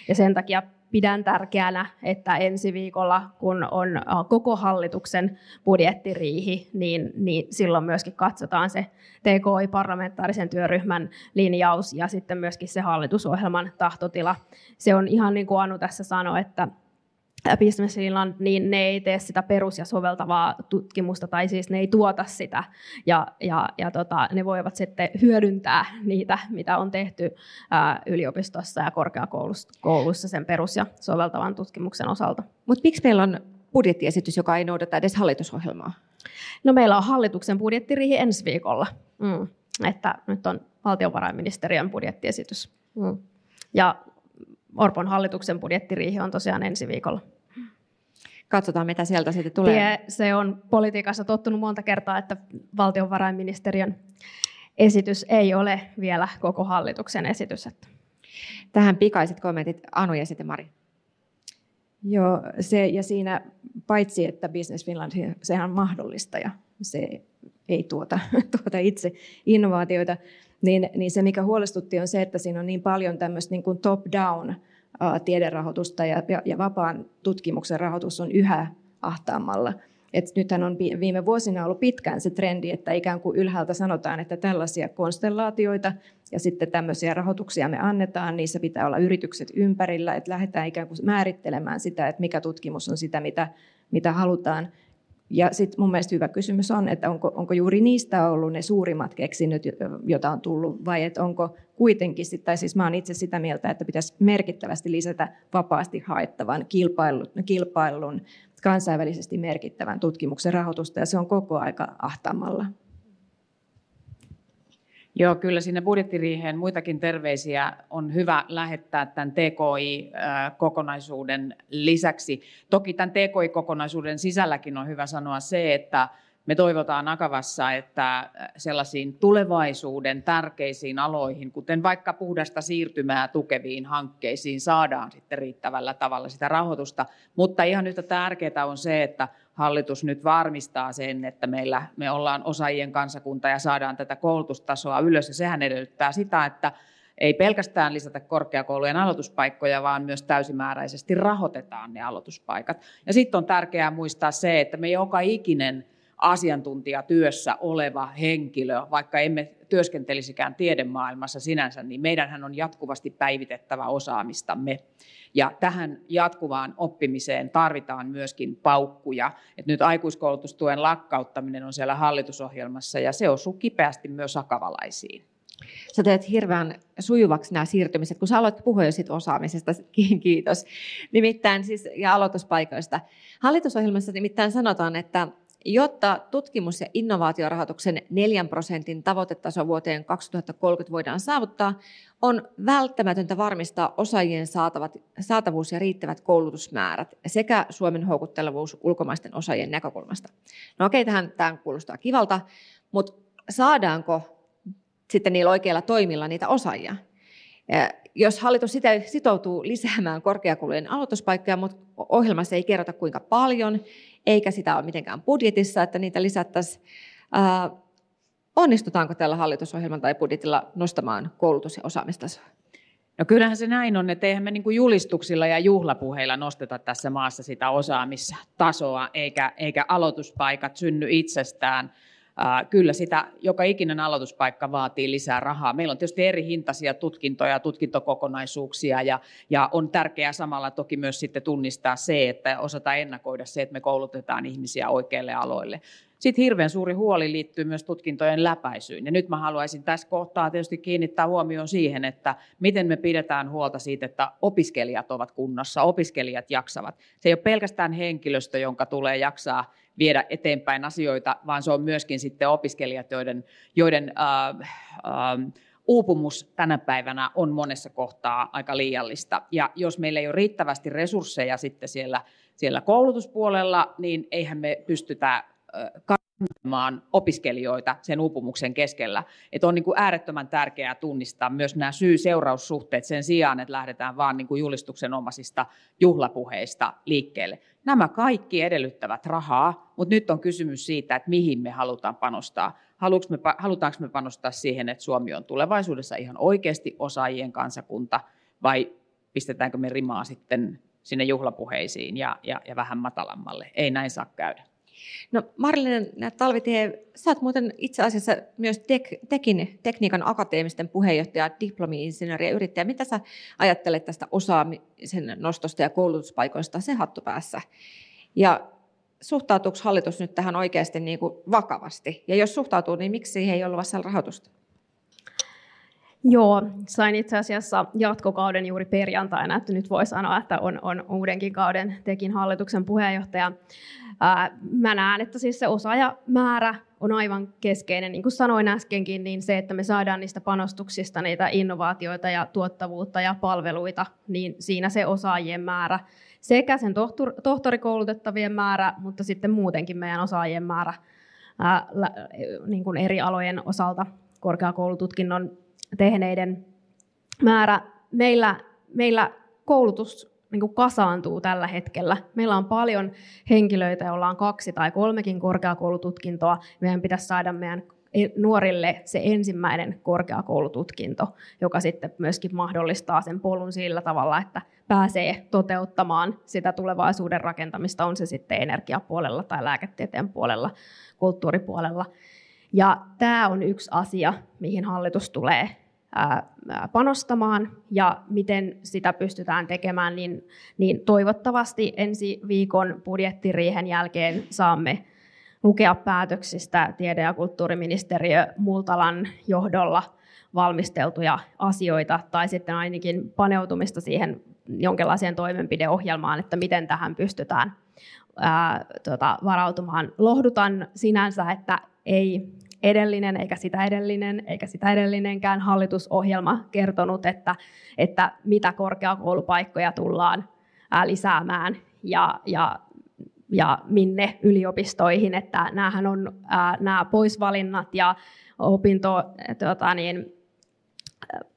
Ja sen takia pidän tärkeänä, että ensi viikolla, kun on koko hallituksen budjettiriihi, niin, niin silloin myöskin katsotaan se TKI-parlamentaarisen työryhmän linjaus ja sitten myöskin se hallitusohjelman tahtotila. Se on ihan niin kuin Anu tässä sanoi, että Business Finland, niin ne ei tee sitä perus- ja soveltavaa tutkimusta, tai siis ne ei tuota sitä, ja, ja, ja tota, ne voivat sitten hyödyntää niitä, mitä on tehty ää, yliopistossa ja korkeakoulussa sen perus- ja soveltavan tutkimuksen osalta. Mutta miksi meillä on budjettiesitys, joka ei noudata edes hallitusohjelmaa? No meillä on hallituksen budjettirihi ensi viikolla, mm. että nyt on valtiovarainministeriön budjettiesitys. Mm. Ja Orpon hallituksen budjettiriihi on tosiaan ensi viikolla. Katsotaan, mitä sieltä sitten tulee. Tie, se on politiikassa tottunut monta kertaa, että valtiovarainministeriön esitys ei ole vielä koko hallituksen esitys. Tähän pikaiset kommentit Anu ja sitten Mari. Joo, se, ja siinä paitsi, että Business Finland, sehän on mahdollista ja se ei tuota, tuota itse innovaatioita, niin, niin se mikä huolestutti on se, että siinä on niin paljon tämmöistä niin kuin top-down tiederahoitusta ja, ja, ja vapaan tutkimuksen rahoitus on yhä ahtaammalla. Et nythän on viime vuosina ollut pitkään se trendi, että ikään kuin ylhäältä sanotaan, että tällaisia konstellaatioita ja sitten tämmöisiä rahoituksia me annetaan, niissä pitää olla yritykset ympärillä, että lähdetään ikään kuin määrittelemään sitä, että mikä tutkimus on sitä, mitä, mitä halutaan. Ja sitten mun mielestä hyvä kysymys on, että onko, onko juuri niistä ollut ne suurimmat keksinnöt, joita on tullut, vai että onko kuitenkin, tai siis mä olen itse sitä mieltä, että pitäisi merkittävästi lisätä vapaasti haettavan kilpailun, kilpailun kansainvälisesti merkittävän tutkimuksen rahoitusta, ja se on koko aika ahtaamalla. Joo, kyllä sinne budjettiriiheen muitakin terveisiä on hyvä lähettää tämän TKI-kokonaisuuden lisäksi. Toki tämän TKI-kokonaisuuden sisälläkin on hyvä sanoa se, että me toivotaan Akavassa, että sellaisiin tulevaisuuden tärkeisiin aloihin, kuten vaikka puhdasta siirtymää tukeviin hankkeisiin, saadaan sitten riittävällä tavalla sitä rahoitusta. Mutta ihan yhtä tärkeää on se, että hallitus nyt varmistaa sen, että meillä me ollaan osaajien kansakunta ja saadaan tätä koulutustasoa ylös. Ja sehän edellyttää sitä, että ei pelkästään lisätä korkeakoulujen aloituspaikkoja, vaan myös täysimääräisesti rahoitetaan ne aloituspaikat. Ja sitten on tärkeää muistaa se, että me joka ikinen asiantuntijatyössä oleva henkilö, vaikka emme työskentelisikään tiedemaailmassa sinänsä, niin meidänhän on jatkuvasti päivitettävä osaamistamme. Ja tähän jatkuvaan oppimiseen tarvitaan myöskin paukkuja. Et nyt aikuiskoulutustuen lakkauttaminen on siellä hallitusohjelmassa ja se osuu kipeästi myös akavalaisiin. Sä teet hirveän sujuvaksi nämä siirtymiset, kun sä aloit puhua jo sit osaamisesta, kiitos, nimittäin siis, ja aloituspaikoista. Hallitusohjelmassa nimittäin sanotaan, että jotta tutkimus- ja innovaatiorahoituksen 4 prosentin tavoitetaso vuoteen 2030 voidaan saavuttaa, on välttämätöntä varmistaa osaajien saatavat, saatavuus ja riittävät koulutusmäärät sekä Suomen houkuttelevuus ulkomaisten osaajien näkökulmasta. No okei, tähän, tähän kuulostaa kivalta, mutta saadaanko sitten niillä oikeilla toimilla niitä osaajia. Jos hallitus sitä sitoutuu lisäämään korkeakoulujen aloituspaikkoja, mutta ohjelmassa ei kerrota kuinka paljon, eikä sitä ole mitenkään budjetissa, että niitä lisättäisiin, onnistutaanko tällä hallitusohjelman tai budjetilla nostamaan koulutus- ja osaamistasoa? No kyllähän se näin on, että eihän me niin julistuksilla ja juhlapuheilla nosteta tässä maassa sitä osaamistasoa, eikä, eikä aloituspaikat synny itsestään kyllä sitä joka ikinen aloituspaikka vaatii lisää rahaa. Meillä on tietysti eri hintaisia tutkintoja, tutkintokokonaisuuksia ja, ja on tärkeää samalla toki myös sitten tunnistaa se, että osataan ennakoida se, että me koulutetaan ihmisiä oikeille aloille. Sitten hirveän suuri huoli liittyy myös tutkintojen läpäisyyn. Ja nyt mä haluaisin tässä kohtaa tietysti kiinnittää huomioon siihen, että miten me pidetään huolta siitä, että opiskelijat ovat kunnossa, opiskelijat jaksavat. Se ei ole pelkästään henkilöstö, jonka tulee jaksaa viedä eteenpäin asioita, vaan se on myöskin sitten opiskelijat, joiden, joiden äh, äh, uupumus tänä päivänä on monessa kohtaa aika liiallista. Ja jos meillä ei ole riittävästi resursseja sitten siellä, siellä koulutuspuolella, niin eihän me pystytä kantamaan opiskelijoita sen uupumuksen keskellä. Että on niin kuin äärettömän tärkeää tunnistaa myös nämä syy-seuraussuhteet sen sijaan, että lähdetään vaan niin kuin julistuksen omaisista juhlapuheista liikkeelle. Nämä kaikki edellyttävät rahaa, mutta nyt on kysymys siitä, että mihin me halutaan panostaa. Me, halutaanko me panostaa siihen, että Suomi on tulevaisuudessa ihan oikeasti osaajien kansakunta, vai pistetäänkö me rimaa sitten sinne juhlapuheisiin ja, ja, ja vähän matalammalle? Ei näin saa käydä. No Marilinen Talvitie, sä oot muuten itse asiassa myös tek, tekin, tekniikan akateemisten puheenjohtaja, diplomi-insinööri ja yrittäjä. Mitä sä ajattelet tästä osaamisen nostosta ja koulutuspaikoista se hattu päässä? Ja suhtautuuko hallitus nyt tähän oikeasti niin kuin vakavasti? Ja jos suhtautuu, niin miksi siihen ei ollut vasta rahoitusta? Joo, sain itse asiassa jatkokauden juuri perjantaina, että nyt voi sanoa, että on, on uudenkin kauden tekin hallituksen puheenjohtaja. Mä näen, että siis se osaajamäärä on aivan keskeinen. Niin kuin sanoin äskenkin, niin se, että me saadaan niistä panostuksista niitä innovaatioita ja tuottavuutta ja palveluita, niin siinä se osaajien määrä sekä sen tohtorikoulutettavien määrä, mutta sitten muutenkin meidän osaajien määrä ää, niin kuin eri alojen osalta korkeakoulututkinnon tehneiden määrä. Meillä, meillä koulutus niin kuin kasaantuu tällä hetkellä. Meillä on paljon henkilöitä, joilla on kaksi tai kolmekin korkeakoulututkintoa. Meidän pitäisi saada meidän nuorille se ensimmäinen korkeakoulututkinto, joka sitten myöskin mahdollistaa sen polun sillä tavalla, että pääsee toteuttamaan sitä tulevaisuuden rakentamista, on se sitten energiapuolella tai lääketieteen puolella, kulttuuripuolella. Ja tämä on yksi asia, mihin hallitus tulee panostamaan ja miten sitä pystytään tekemään, niin, niin toivottavasti ensi viikon budjettiriihen jälkeen saamme lukea päätöksistä tiede- ja kulttuuriministeriö Multalan johdolla valmisteltuja asioita tai sitten ainakin paneutumista siihen jonkinlaiseen toimenpideohjelmaan, että miten tähän pystytään ää, tota, varautumaan. Lohdutan sinänsä, että ei edellinen, eikä sitä edellinen, eikä sitä edellinenkään hallitusohjelma kertonut, että, että mitä korkeakoulupaikkoja tullaan lisäämään ja, ja ja minne yliopistoihin, että näähän on nämä poisvalinnat ja opinto, tuota, niin,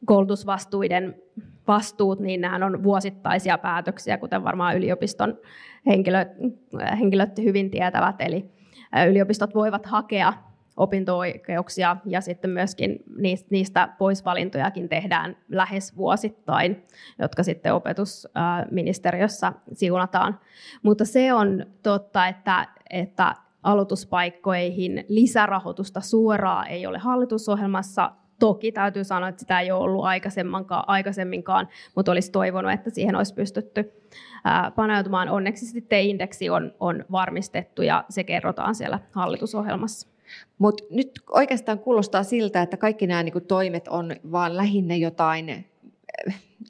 koulutusvastuiden vastuut, niin nehän on vuosittaisia päätöksiä, kuten varmaan yliopiston henkilöt, henkilöt hyvin tietävät. Eli yliopistot voivat hakea opinto-oikeuksia ja sitten myöskin niistä poisvalintojakin tehdään lähes vuosittain, jotka sitten opetusministeriössä siunataan. Mutta se on totta, että, että aloituspaikkoihin lisärahoitusta suoraan ei ole hallitusohjelmassa. Toki täytyy sanoa, että sitä ei ole ollut aikaisemminkaan, mutta olisi toivonut, että siihen olisi pystytty paneutumaan. Onneksi sitten indeksi on, on varmistettu ja se kerrotaan siellä hallitusohjelmassa. Mutta nyt oikeastaan kuulostaa siltä, että kaikki nämä niinku toimet on vaan lähinnä jotain,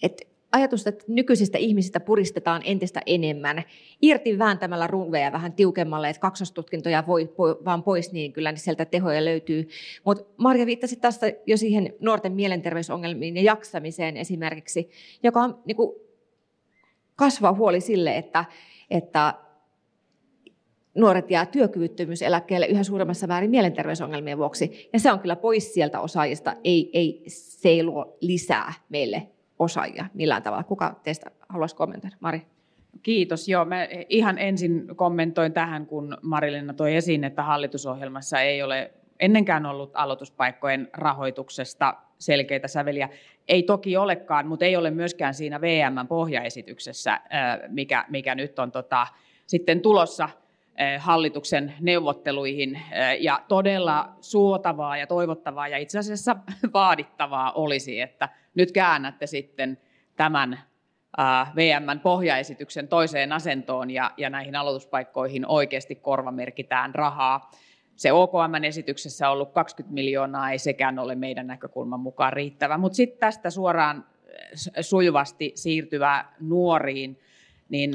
että ajatus, että nykyisistä ihmisistä puristetaan entistä enemmän, irti vääntämällä runveja vähän tiukemmalle, että kaksostutkintoja voi, voi vaan pois, niin kyllä niin sieltä tehoja löytyy. Mutta Marja viittasi tästä jo siihen nuorten mielenterveysongelmiin ja jaksamiseen esimerkiksi, joka on niin kasvaa huoli sille, että, että nuoret jää työkyvyttömyyseläkkeelle yhä suuremmassa määrin mielenterveysongelmien vuoksi. Ja se on kyllä pois sieltä osaajista, ei, ei, se ei luo lisää meille osaajia millään tavalla. Kuka teistä haluaisi kommentoida? Mari? Kiitos. Joo, mä ihan ensin kommentoin tähän, kun Marilina toi esiin, että hallitusohjelmassa ei ole ennenkään ollut aloituspaikkojen rahoituksesta selkeitä säveliä. Ei toki olekaan, mutta ei ole myöskään siinä VM-pohjaesityksessä, mikä, mikä nyt on tota, sitten tulossa – hallituksen neuvotteluihin. Ja todella suotavaa ja toivottavaa ja itse asiassa vaadittavaa olisi, että nyt käännätte sitten tämän VMn pohjaesityksen toiseen asentoon ja, ja näihin aloituspaikkoihin oikeasti korvamerkitään rahaa. Se OKM-esityksessä on ollut 20 miljoonaa, ei sekään ole meidän näkökulman mukaan riittävä. Mutta sitten tästä suoraan sujuvasti siirtyvä nuoriin, niin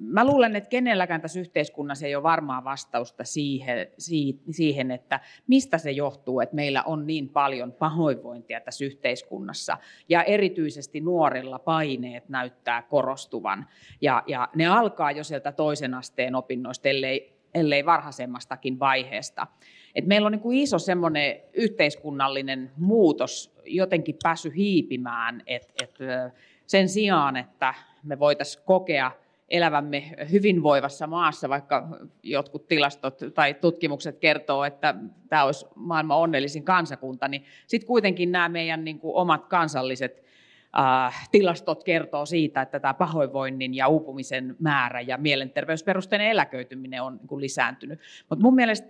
mä luulen, että kenelläkään tässä yhteiskunnassa ei ole varmaa vastausta siihen, siihen, että mistä se johtuu, että meillä on niin paljon pahoinvointia tässä yhteiskunnassa. Ja erityisesti nuorilla paineet näyttää korostuvan. Ja, ja ne alkaa jo sieltä toisen asteen opinnoista, ellei, ellei varhaisemmastakin vaiheesta. Et meillä on niin kuin iso semmoinen yhteiskunnallinen muutos jotenkin päässyt hiipimään, että et sen sijaan, että me voitaisiin kokea – elävämme hyvinvoivassa maassa, vaikka jotkut tilastot tai tutkimukset kertoo, että tämä olisi maailman onnellisin kansakunta, niin sitten kuitenkin nämä meidän niin kuin omat kansalliset äh, tilastot kertoo siitä, että tämä pahoinvoinnin ja uupumisen määrä ja mielenterveysperusteinen eläköityminen on niin kuin lisääntynyt. Mutta mun mielestä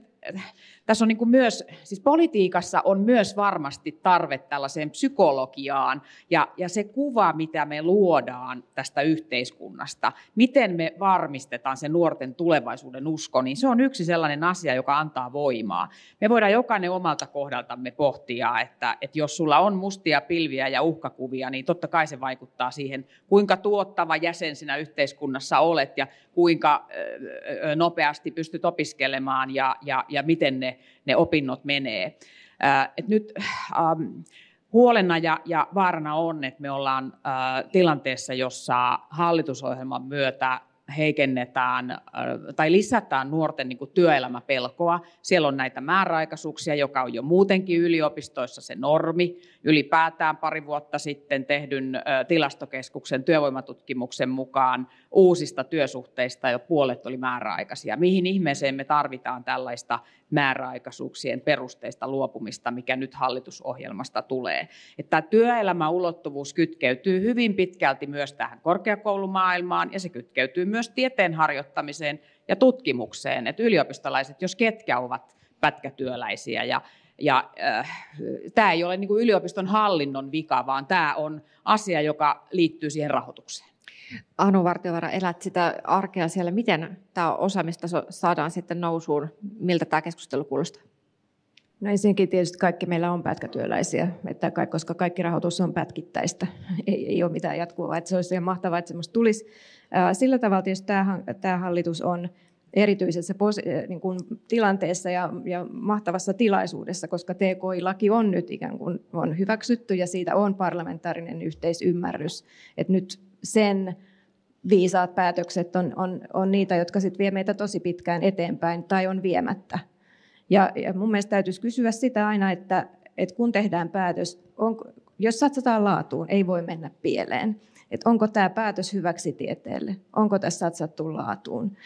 tässä on niin kuin myös, siis politiikassa on myös varmasti tarve tällaiseen psykologiaan ja, ja se kuva, mitä me luodaan tästä yhteiskunnasta, miten me varmistetaan se nuorten tulevaisuuden usko, niin se on yksi sellainen asia, joka antaa voimaa. Me voidaan jokainen omalta kohdaltamme pohtia, että, että jos sulla on mustia pilviä ja uhkakuvia, niin totta kai se vaikuttaa siihen, kuinka tuottava jäsen sinä yhteiskunnassa olet ja kuinka nopeasti pystyt opiskelemaan ja, ja, ja miten ne, ne opinnot menee. Et nyt ähm, huolena ja, ja vaarana on, että me ollaan äh, tilanteessa, jossa hallitusohjelman myötä heikennetään tai lisätään nuorten niin työelämäpelkoa. Siellä on näitä määräaikaisuuksia, joka on jo muutenkin yliopistoissa se normi. Ylipäätään pari vuotta sitten tehdyn tilastokeskuksen työvoimatutkimuksen mukaan uusista työsuhteista jo puolet oli määräaikaisia. Mihin ihmeeseen me tarvitaan tällaista määräaikaisuuksien perusteista luopumista, mikä nyt hallitusohjelmasta tulee. Että tämä ulottuvuus kytkeytyy hyvin pitkälti myös tähän korkeakoulumaailmaan ja se kytkeytyy myös tieteen harjoittamiseen ja tutkimukseen. Että yliopistolaiset, jos ketkä ovat pätkätyöläisiä ja ja äh, tämä ei ole niin yliopiston hallinnon vika, vaan tämä on asia, joka liittyy siihen rahoitukseen. Anu Vartiovara, elät sitä arkea siellä. Miten tämä osaamistaso saadaan sitten nousuun? Miltä tämä keskustelu kuulostaa? No ensinnäkin tietysti kaikki meillä on pätkätyöläisiä, että koska kaikki rahoitus on pätkittäistä, ei, ei ole mitään jatkuvaa. Että se olisi ihan mahtavaa, että semmoista tulisi. Sillä tavalla tietysti tämä, tämä hallitus on erityisessä niin kuin, tilanteessa ja, ja mahtavassa tilaisuudessa, koska TKI-laki on nyt ikään kuin on hyväksytty ja siitä on parlamentaarinen yhteisymmärrys. Että nyt sen viisaat päätökset on, on, on niitä, jotka sit vie meitä tosi pitkään eteenpäin tai on viemättä. Ja, ja mun mielestä täytyisi kysyä sitä aina, että, että kun tehdään päätös, on, jos satsataan laatuun, ei voi mennä pieleen. Että onko tämä päätös hyväksi tieteelle? Onko tässä satsattu laatuun?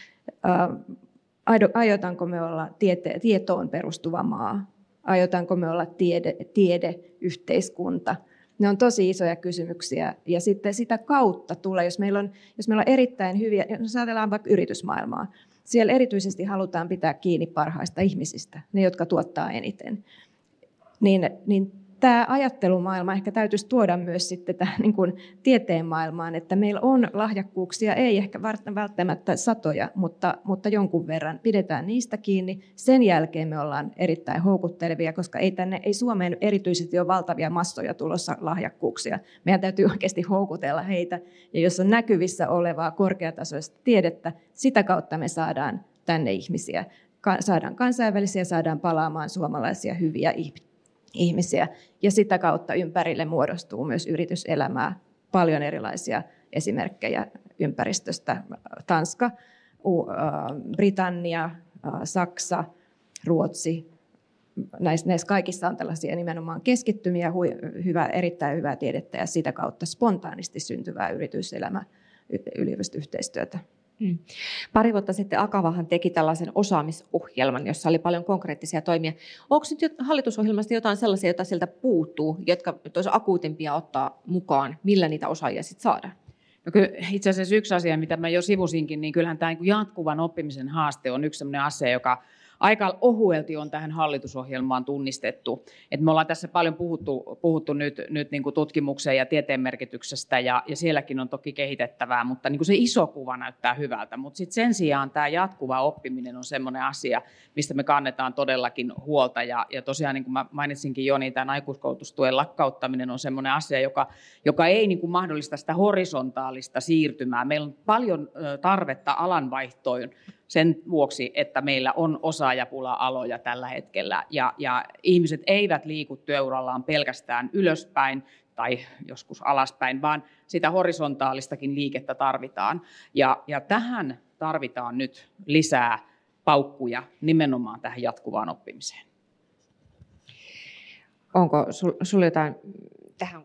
aiotaanko me olla tiete, tietoon perustuva maa? Aiotaanko me olla tiede, tiedeyhteiskunta? Ne on tosi isoja kysymyksiä. Ja sitten sitä kautta tulee, jos meillä on, jos meillä on erittäin hyviä, jos ajatellaan vaikka yritysmaailmaa, siellä erityisesti halutaan pitää kiinni parhaista ihmisistä, ne, jotka tuottaa eniten. Niin, niin tämä ajattelumaailma ehkä täytyisi tuoda myös sitten tähän niin kuin tieteen maailmaan, että meillä on lahjakkuuksia, ei ehkä välttämättä satoja, mutta, mutta jonkun verran. Pidetään niistä kiinni. Sen jälkeen me ollaan erittäin houkuttelevia, koska ei, tänne, ei Suomeen erityisesti ole valtavia massoja tulossa lahjakkuuksia. Meidän täytyy oikeasti houkutella heitä. Ja jos on näkyvissä olevaa korkeatasoista tiedettä, sitä kautta me saadaan tänne ihmisiä. Saadaan kansainvälisiä, saadaan palaamaan suomalaisia hyviä ihmisiä. Ja sitä kautta ympärille muodostuu myös yrityselämää, paljon erilaisia esimerkkejä ympäristöstä. Tanska, Britannia, Saksa, Ruotsi, näissä, näissä kaikissa on tällaisia nimenomaan keskittymiä, hyvä, erittäin hyvää tiedettä ja sitä kautta spontaanisti syntyvää yrityselämä, yliopistoyhteistyötä. Mm. Pari vuotta sitten Akavahan teki tällaisen osaamisohjelman, jossa oli paljon konkreettisia toimia. Onko nyt hallitusohjelmasta jotain sellaisia, joita sieltä puuttuu, jotka olisi akuutimpia ottaa mukaan? Millä niitä osaajia sitten saadaan? No kyllä, itse asiassa yksi asia, mitä mä jo sivusinkin, niin kyllähän tämä niin jatkuvan oppimisen haaste on yksi sellainen asia, joka aika ohuelti on tähän hallitusohjelmaan tunnistettu. Et me ollaan tässä paljon puhuttu, puhuttu nyt, nyt niin kuin tutkimuksen ja tieteen merkityksestä, ja, ja sielläkin on toki kehitettävää, mutta niin kuin se iso kuva näyttää hyvältä. Mutta sitten sen sijaan tämä jatkuva oppiminen on sellainen asia, mistä me kannetaan todellakin huolta. Ja, ja tosiaan, niin kuin mä mainitsinkin jo, niin tämän aikuiskoulutustuen lakkauttaminen on sellainen asia, joka, joka ei niin kuin mahdollista sitä horisontaalista siirtymää. Meillä on paljon tarvetta alanvaihtoon sen vuoksi, että meillä on osaajapula-aloja tällä hetkellä ja, ja ihmiset eivät liiku työurallaan pelkästään ylöspäin tai joskus alaspäin, vaan sitä horisontaalistakin liikettä tarvitaan. Ja, ja tähän tarvitaan nyt lisää paukkuja nimenomaan tähän jatkuvaan oppimiseen. Onko sinulla jotain tähän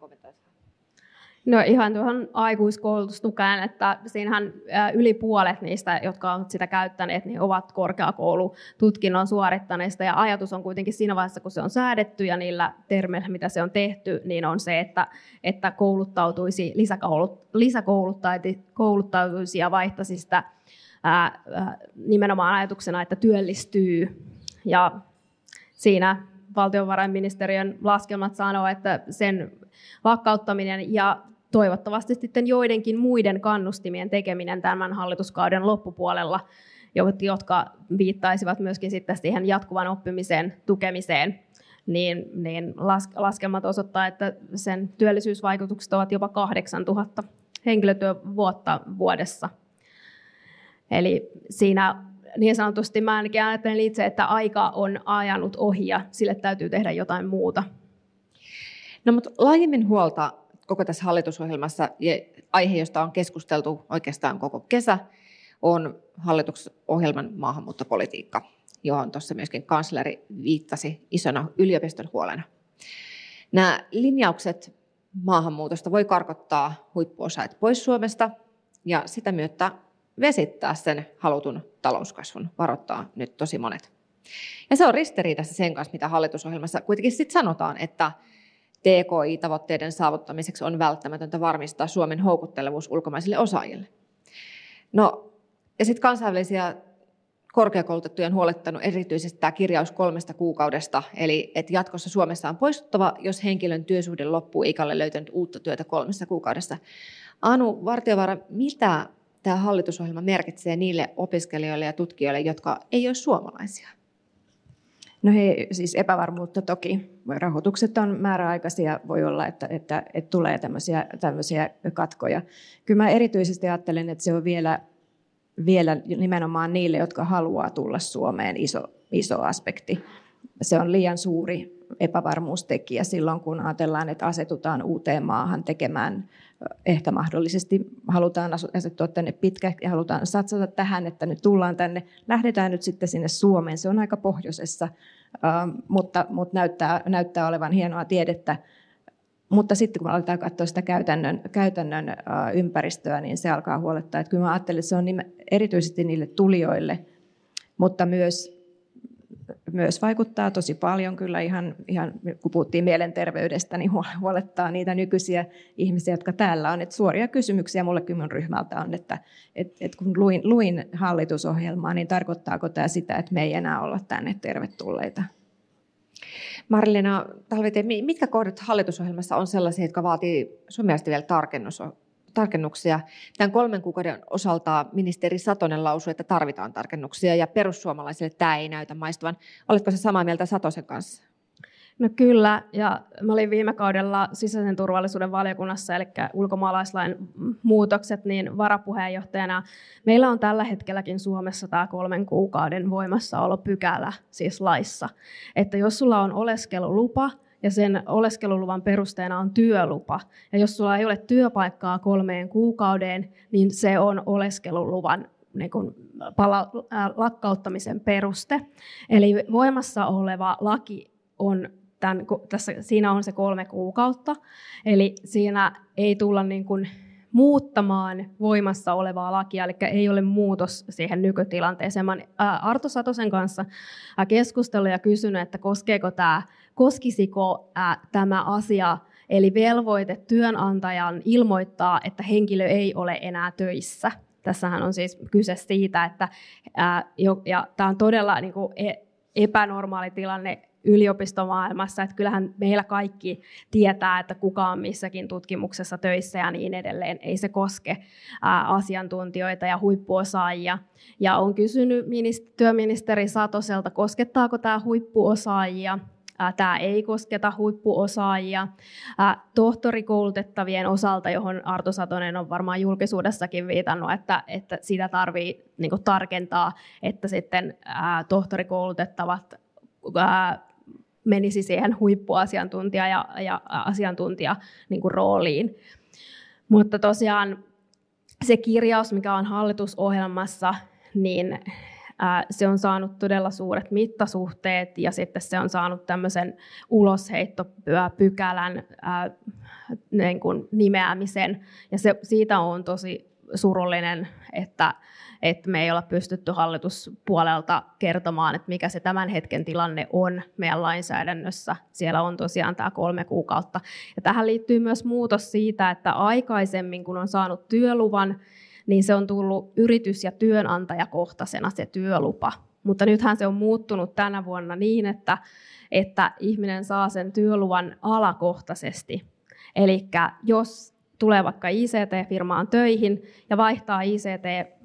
No ihan tuohon aikuiskoulutustukeen, että siinähän yli puolet niistä, jotka ovat sitä käyttäneet, niin ovat korkeakoulututkinnon suorittaneista. Ja ajatus on kuitenkin siinä vaiheessa, kun se on säädetty ja niillä termeillä, mitä se on tehty, niin on se, että, että kouluttautuisi, lisäkoulut, lisäkouluttautuisi ja vaihtaisi sitä ää, nimenomaan ajatuksena, että työllistyy. Ja siinä valtiovarainministeriön laskelmat sanoo, että sen lakkauttaminen ja toivottavasti sitten joidenkin muiden kannustimien tekeminen tämän hallituskauden loppupuolella, jotka viittaisivat myöskin sitten siihen jatkuvan oppimisen tukemiseen, niin, niin laskelmat osoittaa, että sen työllisyysvaikutukset ovat jopa 8000 henkilötyövuotta vuodessa. Eli siinä niin sanotusti mä ainakin ajattelen itse, että aika on ajanut ohi ja sille täytyy tehdä jotain muuta. No mutta laajemmin huolta koko tässä hallitusohjelmassa ja aihe, josta on keskusteltu oikeastaan koko kesä, on hallitusohjelman maahanmuuttopolitiikka, johon tuossa myöskin kansleri viittasi isona yliopiston huolena. Nämä linjaukset maahanmuutosta voi karkottaa huippuosaajat pois Suomesta ja sitä myötä vesittää sen halutun talouskasvun, varoittaa nyt tosi monet. Ja se on ristiriidassa sen kanssa, mitä hallitusohjelmassa kuitenkin sitten sanotaan, että TKI-tavoitteiden saavuttamiseksi on välttämätöntä varmistaa Suomen houkuttelevuus ulkomaisille osaajille. No, ja sitten kansainvälisiä korkeakoulutettuja on huolettanut erityisesti tämä kirjaus kolmesta kuukaudesta, eli että jatkossa Suomessa on poistuttava, jos henkilön työsuhde loppuu eikä ole löytänyt uutta työtä kolmessa kuukaudessa. Anu Vartiovaara, mitä tämä hallitusohjelma merkitsee niille opiskelijoille ja tutkijoille, jotka ei ole suomalaisia? No he, siis epävarmuutta toki. Rahoitukset on määräaikaisia, voi olla, että, että, että tulee tämmöisiä, tämmöisiä katkoja. Kyllä mä erityisesti ajattelen, että se on vielä, vielä nimenomaan niille, jotka haluaa tulla Suomeen iso, iso aspekti. Se on liian suuri epävarmuustekijä silloin, kun ajatellaan, että asetutaan uuteen maahan tekemään ehkä mahdollisesti halutaan asettua tänne pitkäksi ja halutaan satsata tähän, että nyt tullaan tänne. Lähdetään nyt sitten sinne Suomeen, se on aika pohjoisessa, mutta, mutta näyttää, näyttää olevan hienoa tiedettä. Mutta sitten kun aletaan katsoa sitä käytännön, käytännön ympäristöä, niin se alkaa huolettaa. Että kyllä mä ajattelen, että se on erityisesti niille tulijoille, mutta myös myös vaikuttaa tosi paljon kyllä ihan, ihan kun puhuttiin mielenterveydestä, niin huolettaa niitä nykyisiä ihmisiä, jotka täällä on. Et suoria kysymyksiä mullekin mun ryhmältä on, että et, et kun luin, luin hallitusohjelmaa, niin tarkoittaako tämä sitä, että me ei enää olla tänne tervetulleita? Marilena Talvite, mitkä kohdat hallitusohjelmassa on sellaisia, jotka vaatii sun vielä tarkennus, tarkennuksia. Tämän kolmen kuukauden osalta ministeri Satonen lausui, että tarvitaan tarkennuksia ja perussuomalaisille tämä ei näytä maistuvan. Oletko se samaa mieltä Satosen kanssa? No kyllä, ja mä olin viime kaudella sisäisen turvallisuuden valiokunnassa, eli ulkomaalaislain muutokset, niin varapuheenjohtajana. Meillä on tällä hetkelläkin Suomessa tämä kolmen kuukauden voimassaolopykälä siis laissa, että jos sulla on oleskelulupa, ja sen oleskeluluvan perusteena on työlupa. Ja jos sulla ei ole työpaikkaa kolmeen kuukauden, niin se on oleskeluluvan niin kuin pala- äh, lakkauttamisen peruste. Eli voimassa oleva laki on tämän, tässä, siinä on se kolme kuukautta, eli siinä ei tulla niin kuin muuttamaan voimassa olevaa lakia, eli ei ole muutos siihen nykytilanteeseen. Mä olen Arto Satosen kanssa keskustellut ja kysynyt, että koskeeko tämä, koskisiko tämä asia, eli velvoite työnantajan ilmoittaa, että henkilö ei ole enää töissä. Tässähän on siis kyse siitä, että ja tämä on todella niin kuin e, epänormaali tilanne yliopistomaailmassa, että kyllähän meillä kaikki tietää, että kuka on missäkin tutkimuksessa töissä ja niin edelleen. Ei se koske asiantuntijoita ja huippuosaajia. Ja on kysynyt työministeri Satoselta, koskettaako tämä huippuosaajia Tämä ei kosketa huippuosaajia. Tohtorikoulutettavien osalta, johon Arto Satonen on varmaan julkisuudessakin viitannut, että, että sitä tarvii niin tarkentaa, että sitten tohtorikoulutettavat menisi siihen huippuasiantuntija- ja, ja asiantuntija niin rooliin. Mutta tosiaan se kirjaus, mikä on hallitusohjelmassa, niin se on saanut todella suuret mittasuhteet ja sitten se on saanut tämmöisen ulosheittopykälän niin kuin nimeämisen. Ja se, siitä on tosi surullinen, että että me ei olla pystytty hallituspuolelta kertomaan, että mikä se tämän hetken tilanne on meidän lainsäädännössä. Siellä on tosiaan tämä kolme kuukautta. Ja tähän liittyy myös muutos siitä, että aikaisemmin kun on saanut työluvan, niin se on tullut yritys- ja työnantajakohtaisena se työlupa. Mutta nythän se on muuttunut tänä vuonna niin, että, että ihminen saa sen työluvan alakohtaisesti. Eli jos tulee vaikka ICT-firmaan töihin ja vaihtaa ICT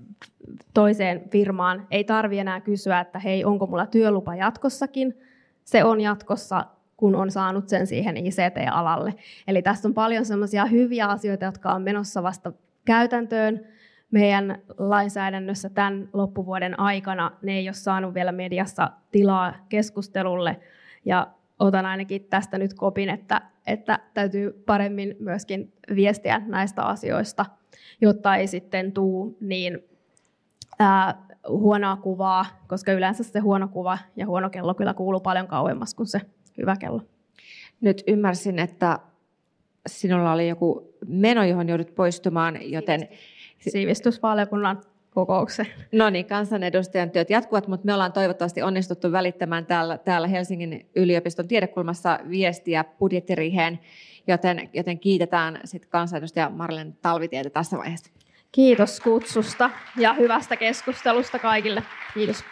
toiseen firmaan, ei tarvi enää kysyä, että hei, onko mulla työlupa jatkossakin. Se on jatkossa, kun on saanut sen siihen ICT-alalle. Eli tässä on paljon sellaisia hyviä asioita, jotka on menossa vasta käytäntöön meidän lainsäädännössä tämän loppuvuoden aikana. Ne ei ole saanut vielä mediassa tilaa keskustelulle. Ja otan ainakin tästä nyt kopin, että, että täytyy paremmin myöskin viestiä näistä asioista, jotta ei sitten tuu niin ää, huonoa kuvaa, koska yleensä se huono kuva ja huono kello kyllä kuuluu paljon kauemmas kuin se hyvä kello. Nyt ymmärsin, että sinulla oli joku meno, johon joudut poistumaan, joten... Siivistysvaliokunnan kokoukseen. No niin, kansanedustajan työt jatkuvat, mutta me ollaan toivottavasti onnistuttu välittämään täällä, täällä Helsingin yliopiston tiedekulmassa viestiä budjettiriheen, joten, joten kiitetään sit kansanedustaja Marlen Talvitietä tässä vaiheessa. Kiitos kutsusta ja hyvästä keskustelusta kaikille. Kiitos.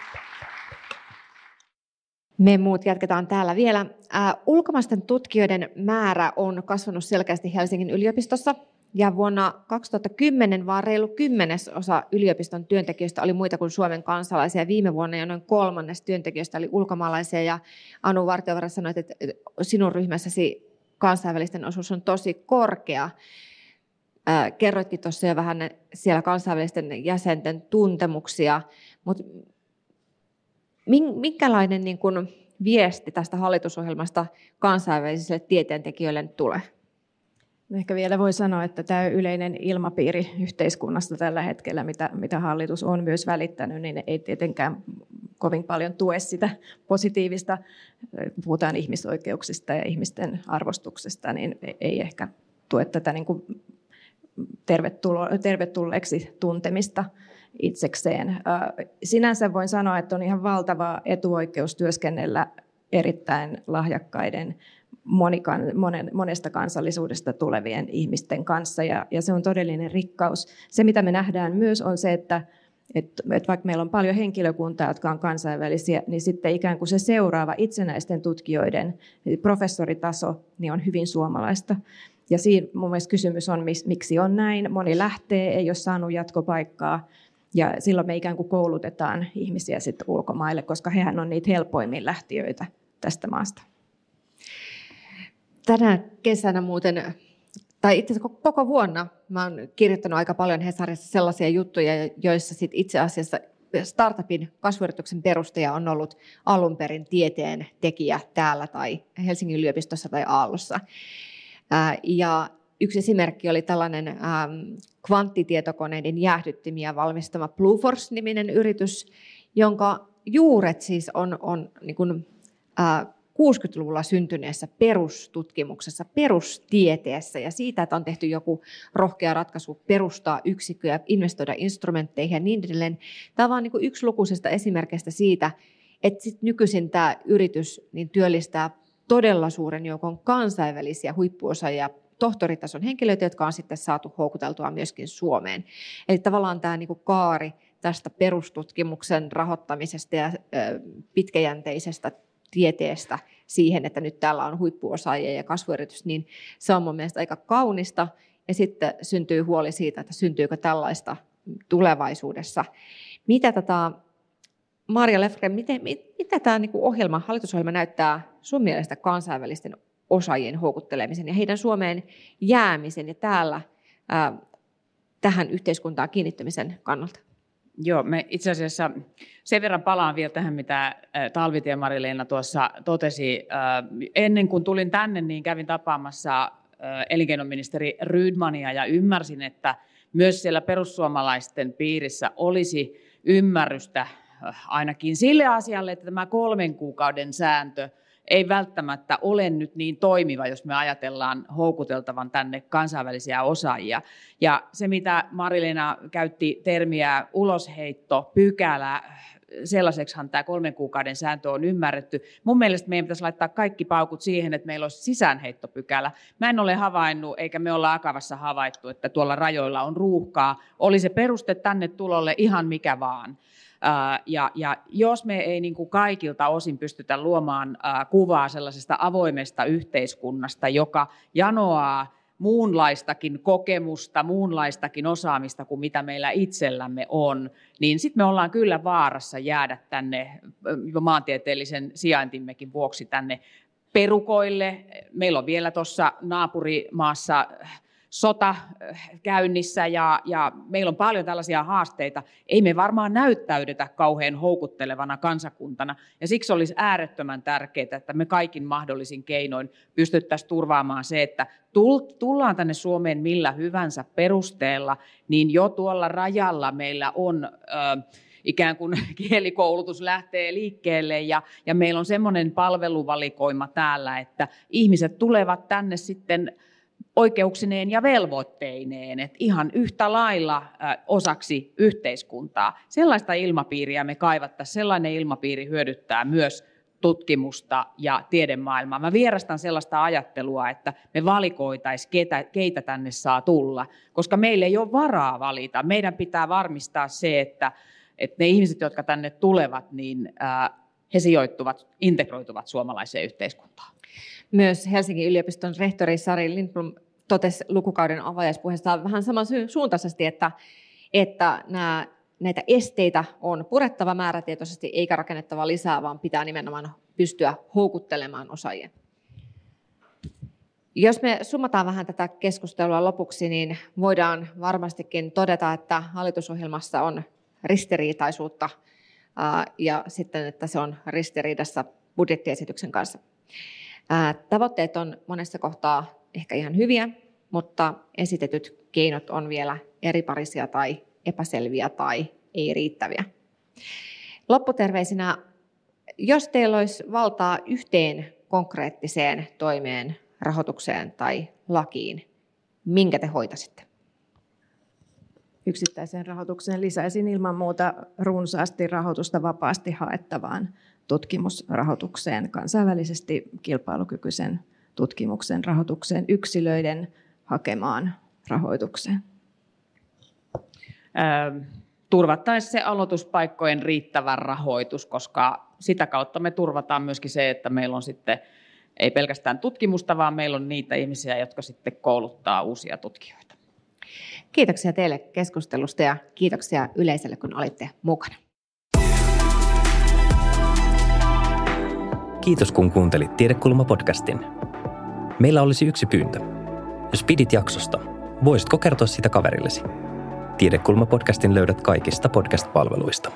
Me muut jatketaan täällä vielä. Äh, ulkomaisten tutkijoiden määrä on kasvanut selkeästi Helsingin yliopistossa. Ja vuonna 2010 vaan reilu kymmenesosa yliopiston työntekijöistä oli muita kuin Suomen kansalaisia. Viime vuonna jo noin kolmannes työntekijöistä oli ulkomaalaisia. Ja Anu Vartiovara sanoi, että sinun ryhmässäsi kansainvälisten osuus on tosi korkea. Kerroitkin tuossa jo vähän siellä kansainvälisten jäsenten tuntemuksia, mutta minkälainen niin kun viesti tästä hallitusohjelmasta kansainvälisille tieteentekijöille tulee? Ehkä vielä voi sanoa, että tämä yleinen ilmapiiri yhteiskunnassa tällä hetkellä, mitä, mitä hallitus on myös välittänyt, niin ei tietenkään kovin paljon tue sitä positiivista, puhutaan ihmisoikeuksista ja ihmisten arvostuksesta, niin ei ehkä tue tätä niin kuin tervetulleeksi tuntemista itsekseen. Sinänsä voin sanoa, että on ihan valtava etuoikeus työskennellä erittäin lahjakkaiden monikan, monen, monesta kansallisuudesta tulevien ihmisten kanssa, ja, ja se on todellinen rikkaus. Se, mitä me nähdään myös, on se, että että, että vaikka meillä on paljon henkilökuntaa, jotka on kansainvälisiä, niin sitten ikään kuin se seuraava itsenäisten tutkijoiden professoritaso niin on hyvin suomalaista. Ja siinä mun mielestä kysymys on, miksi on näin. Moni lähtee, ei ole saanut jatkopaikkaa, ja silloin me ikään kuin koulutetaan ihmisiä sitten ulkomaille, koska hehän on niitä helpoimmin lähtiöitä tästä maasta. Tänä kesänä muuten, tai itse asiassa koko vuonna, mä oon kirjoittanut aika paljon Hesarissa sellaisia juttuja, joissa sit itse asiassa startupin kasvuyrityksen perustaja on ollut alun perin tieteen tekijä täällä tai Helsingin yliopistossa tai Aallossa. Ja yksi esimerkki oli tällainen kvanttitietokoneiden jäähdyttimiä valmistama Blueforce-niminen yritys, jonka juuret siis on, on niin kuin, 60-luvulla syntyneessä perustutkimuksessa, perustieteessä ja siitä, että on tehty joku rohkea ratkaisu perustaa yksikköjä, investoida instrumentteihin ja niin edelleen. Tämä on vain niin yksi lukuisesta esimerkistä siitä, että sit nykyisin tämä yritys niin työllistää todella suuren joukon kansainvälisiä huippuosaajia, tohtoritason henkilöitä, jotka on sitten saatu houkuteltua myöskin Suomeen. Eli tavallaan tämä niin kaari tästä perustutkimuksen rahoittamisesta ja pitkäjänteisestä tieteestä siihen, että nyt täällä on huippuosaajia ja kasvuyritys, niin se on mun mielestä aika kaunista. Ja sitten syntyy huoli siitä, että syntyykö tällaista tulevaisuudessa. Mitä tätä, Maria Lefgren, miten, mitä tämä niin ohjelma, hallitusohjelma näyttää sun mielestä kansainvälisten osaajien houkuttelemisen ja heidän Suomeen jäämisen ja täällä ää, tähän yhteiskuntaan kiinnittymisen kannalta? Joo, me itse asiassa sen verran palaan vielä tähän, mitä Talvitie Marileena tuossa totesi. Ennen kuin tulin tänne, niin kävin tapaamassa elinkeinoministeri Rydmania ja ymmärsin, että myös siellä perussuomalaisten piirissä olisi ymmärrystä ainakin sille asialle, että tämä kolmen kuukauden sääntö – ei välttämättä ole nyt niin toimiva, jos me ajatellaan houkuteltavan tänne kansainvälisiä osaajia. Ja se, mitä Marilena käytti termiä ulosheitto, pykälä, sellaiseksihan tämä kolmen kuukauden sääntö on ymmärretty. Mun mielestä meidän pitäisi laittaa kaikki paukut siihen, että meillä olisi sisäänheittopykälä. Mä en ole havainnut, eikä me olla Akavassa havaittu, että tuolla rajoilla on ruuhkaa. Oli se peruste tänne tulolle ihan mikä vaan. Ja, ja jos me ei niin kuin kaikilta osin pystytä luomaan kuvaa sellaisesta avoimesta yhteiskunnasta, joka janoaa muunlaistakin kokemusta, muunlaistakin osaamista kuin mitä meillä itsellämme on, niin sitten me ollaan kyllä vaarassa jäädä tänne maantieteellisen sijaintimmekin vuoksi tänne perukoille. Meillä on vielä tuossa naapurimaassa sota äh, käynnissä ja, ja meillä on paljon tällaisia haasteita. Ei me varmaan näyttäydetä kauhean houkuttelevana kansakuntana ja siksi olisi äärettömän tärkeää, että me kaikin mahdollisin keinoin pystyttäisiin turvaamaan se, että tullaan tänne Suomeen millä hyvänsä perusteella, niin jo tuolla rajalla meillä on... Äh, ikään kuin kielikoulutus lähtee liikkeelle ja, ja meillä on semmoinen palveluvalikoima täällä, että ihmiset tulevat tänne sitten oikeuksineen ja velvoitteineen, että ihan yhtä lailla osaksi yhteiskuntaa. Sellaista ilmapiiriä me kaivattaisiin, sellainen ilmapiiri hyödyttää myös tutkimusta ja tiedemaailmaa. Mä vierastan sellaista ajattelua, että me valikoitaisiin, keitä, tänne saa tulla, koska meillä ei ole varaa valita. Meidän pitää varmistaa se, että, että ne ihmiset, jotka tänne tulevat, niin he sijoittuvat, integroituvat suomalaiseen yhteiskuntaan. Myös Helsingin yliopiston rehtori Sari Lindblom totesi lukukauden avajaispuheessa vähän saman suuntaisesti, että, että nämä, näitä esteitä on purettava määrätietoisesti eikä rakennettava lisää, vaan pitää nimenomaan pystyä houkuttelemaan osaajia. Jos me summataan vähän tätä keskustelua lopuksi, niin voidaan varmastikin todeta, että hallitusohjelmassa on ristiriitaisuutta ja sitten, että se on ristiriidassa budjettiesityksen kanssa. Tavoitteet on monessa kohtaa ehkä ihan hyviä, mutta esitetyt keinot on vielä eriparisia tai epäselviä tai ei riittäviä. Lopputerveisinä, jos teillä olisi valtaa yhteen konkreettiseen toimeen, rahoitukseen tai lakiin, minkä te hoitaisitte? Yksittäiseen rahoitukseen lisäisin ilman muuta runsaasti rahoitusta vapaasti haettavaan tutkimusrahoitukseen, kansainvälisesti kilpailukykyisen tutkimuksen rahoitukseen, yksilöiden hakemaan rahoitukseen. turvattaisiin se aloituspaikkojen riittävä rahoitus, koska sitä kautta me turvataan myöskin se, että meillä on sitten ei pelkästään tutkimusta, vaan meillä on niitä ihmisiä, jotka sitten kouluttaa uusia tutkijoita. Kiitoksia teille keskustelusta ja kiitoksia yleisölle, kun olitte mukana. Kiitos kun kuuntelit Tiedekulma-podcastin. Meillä olisi yksi pyyntö. Jos pidit jaksosta, voisitko kertoa sitä kaverillesi? Tiedekulma-podcastin löydät kaikista podcast-palveluista.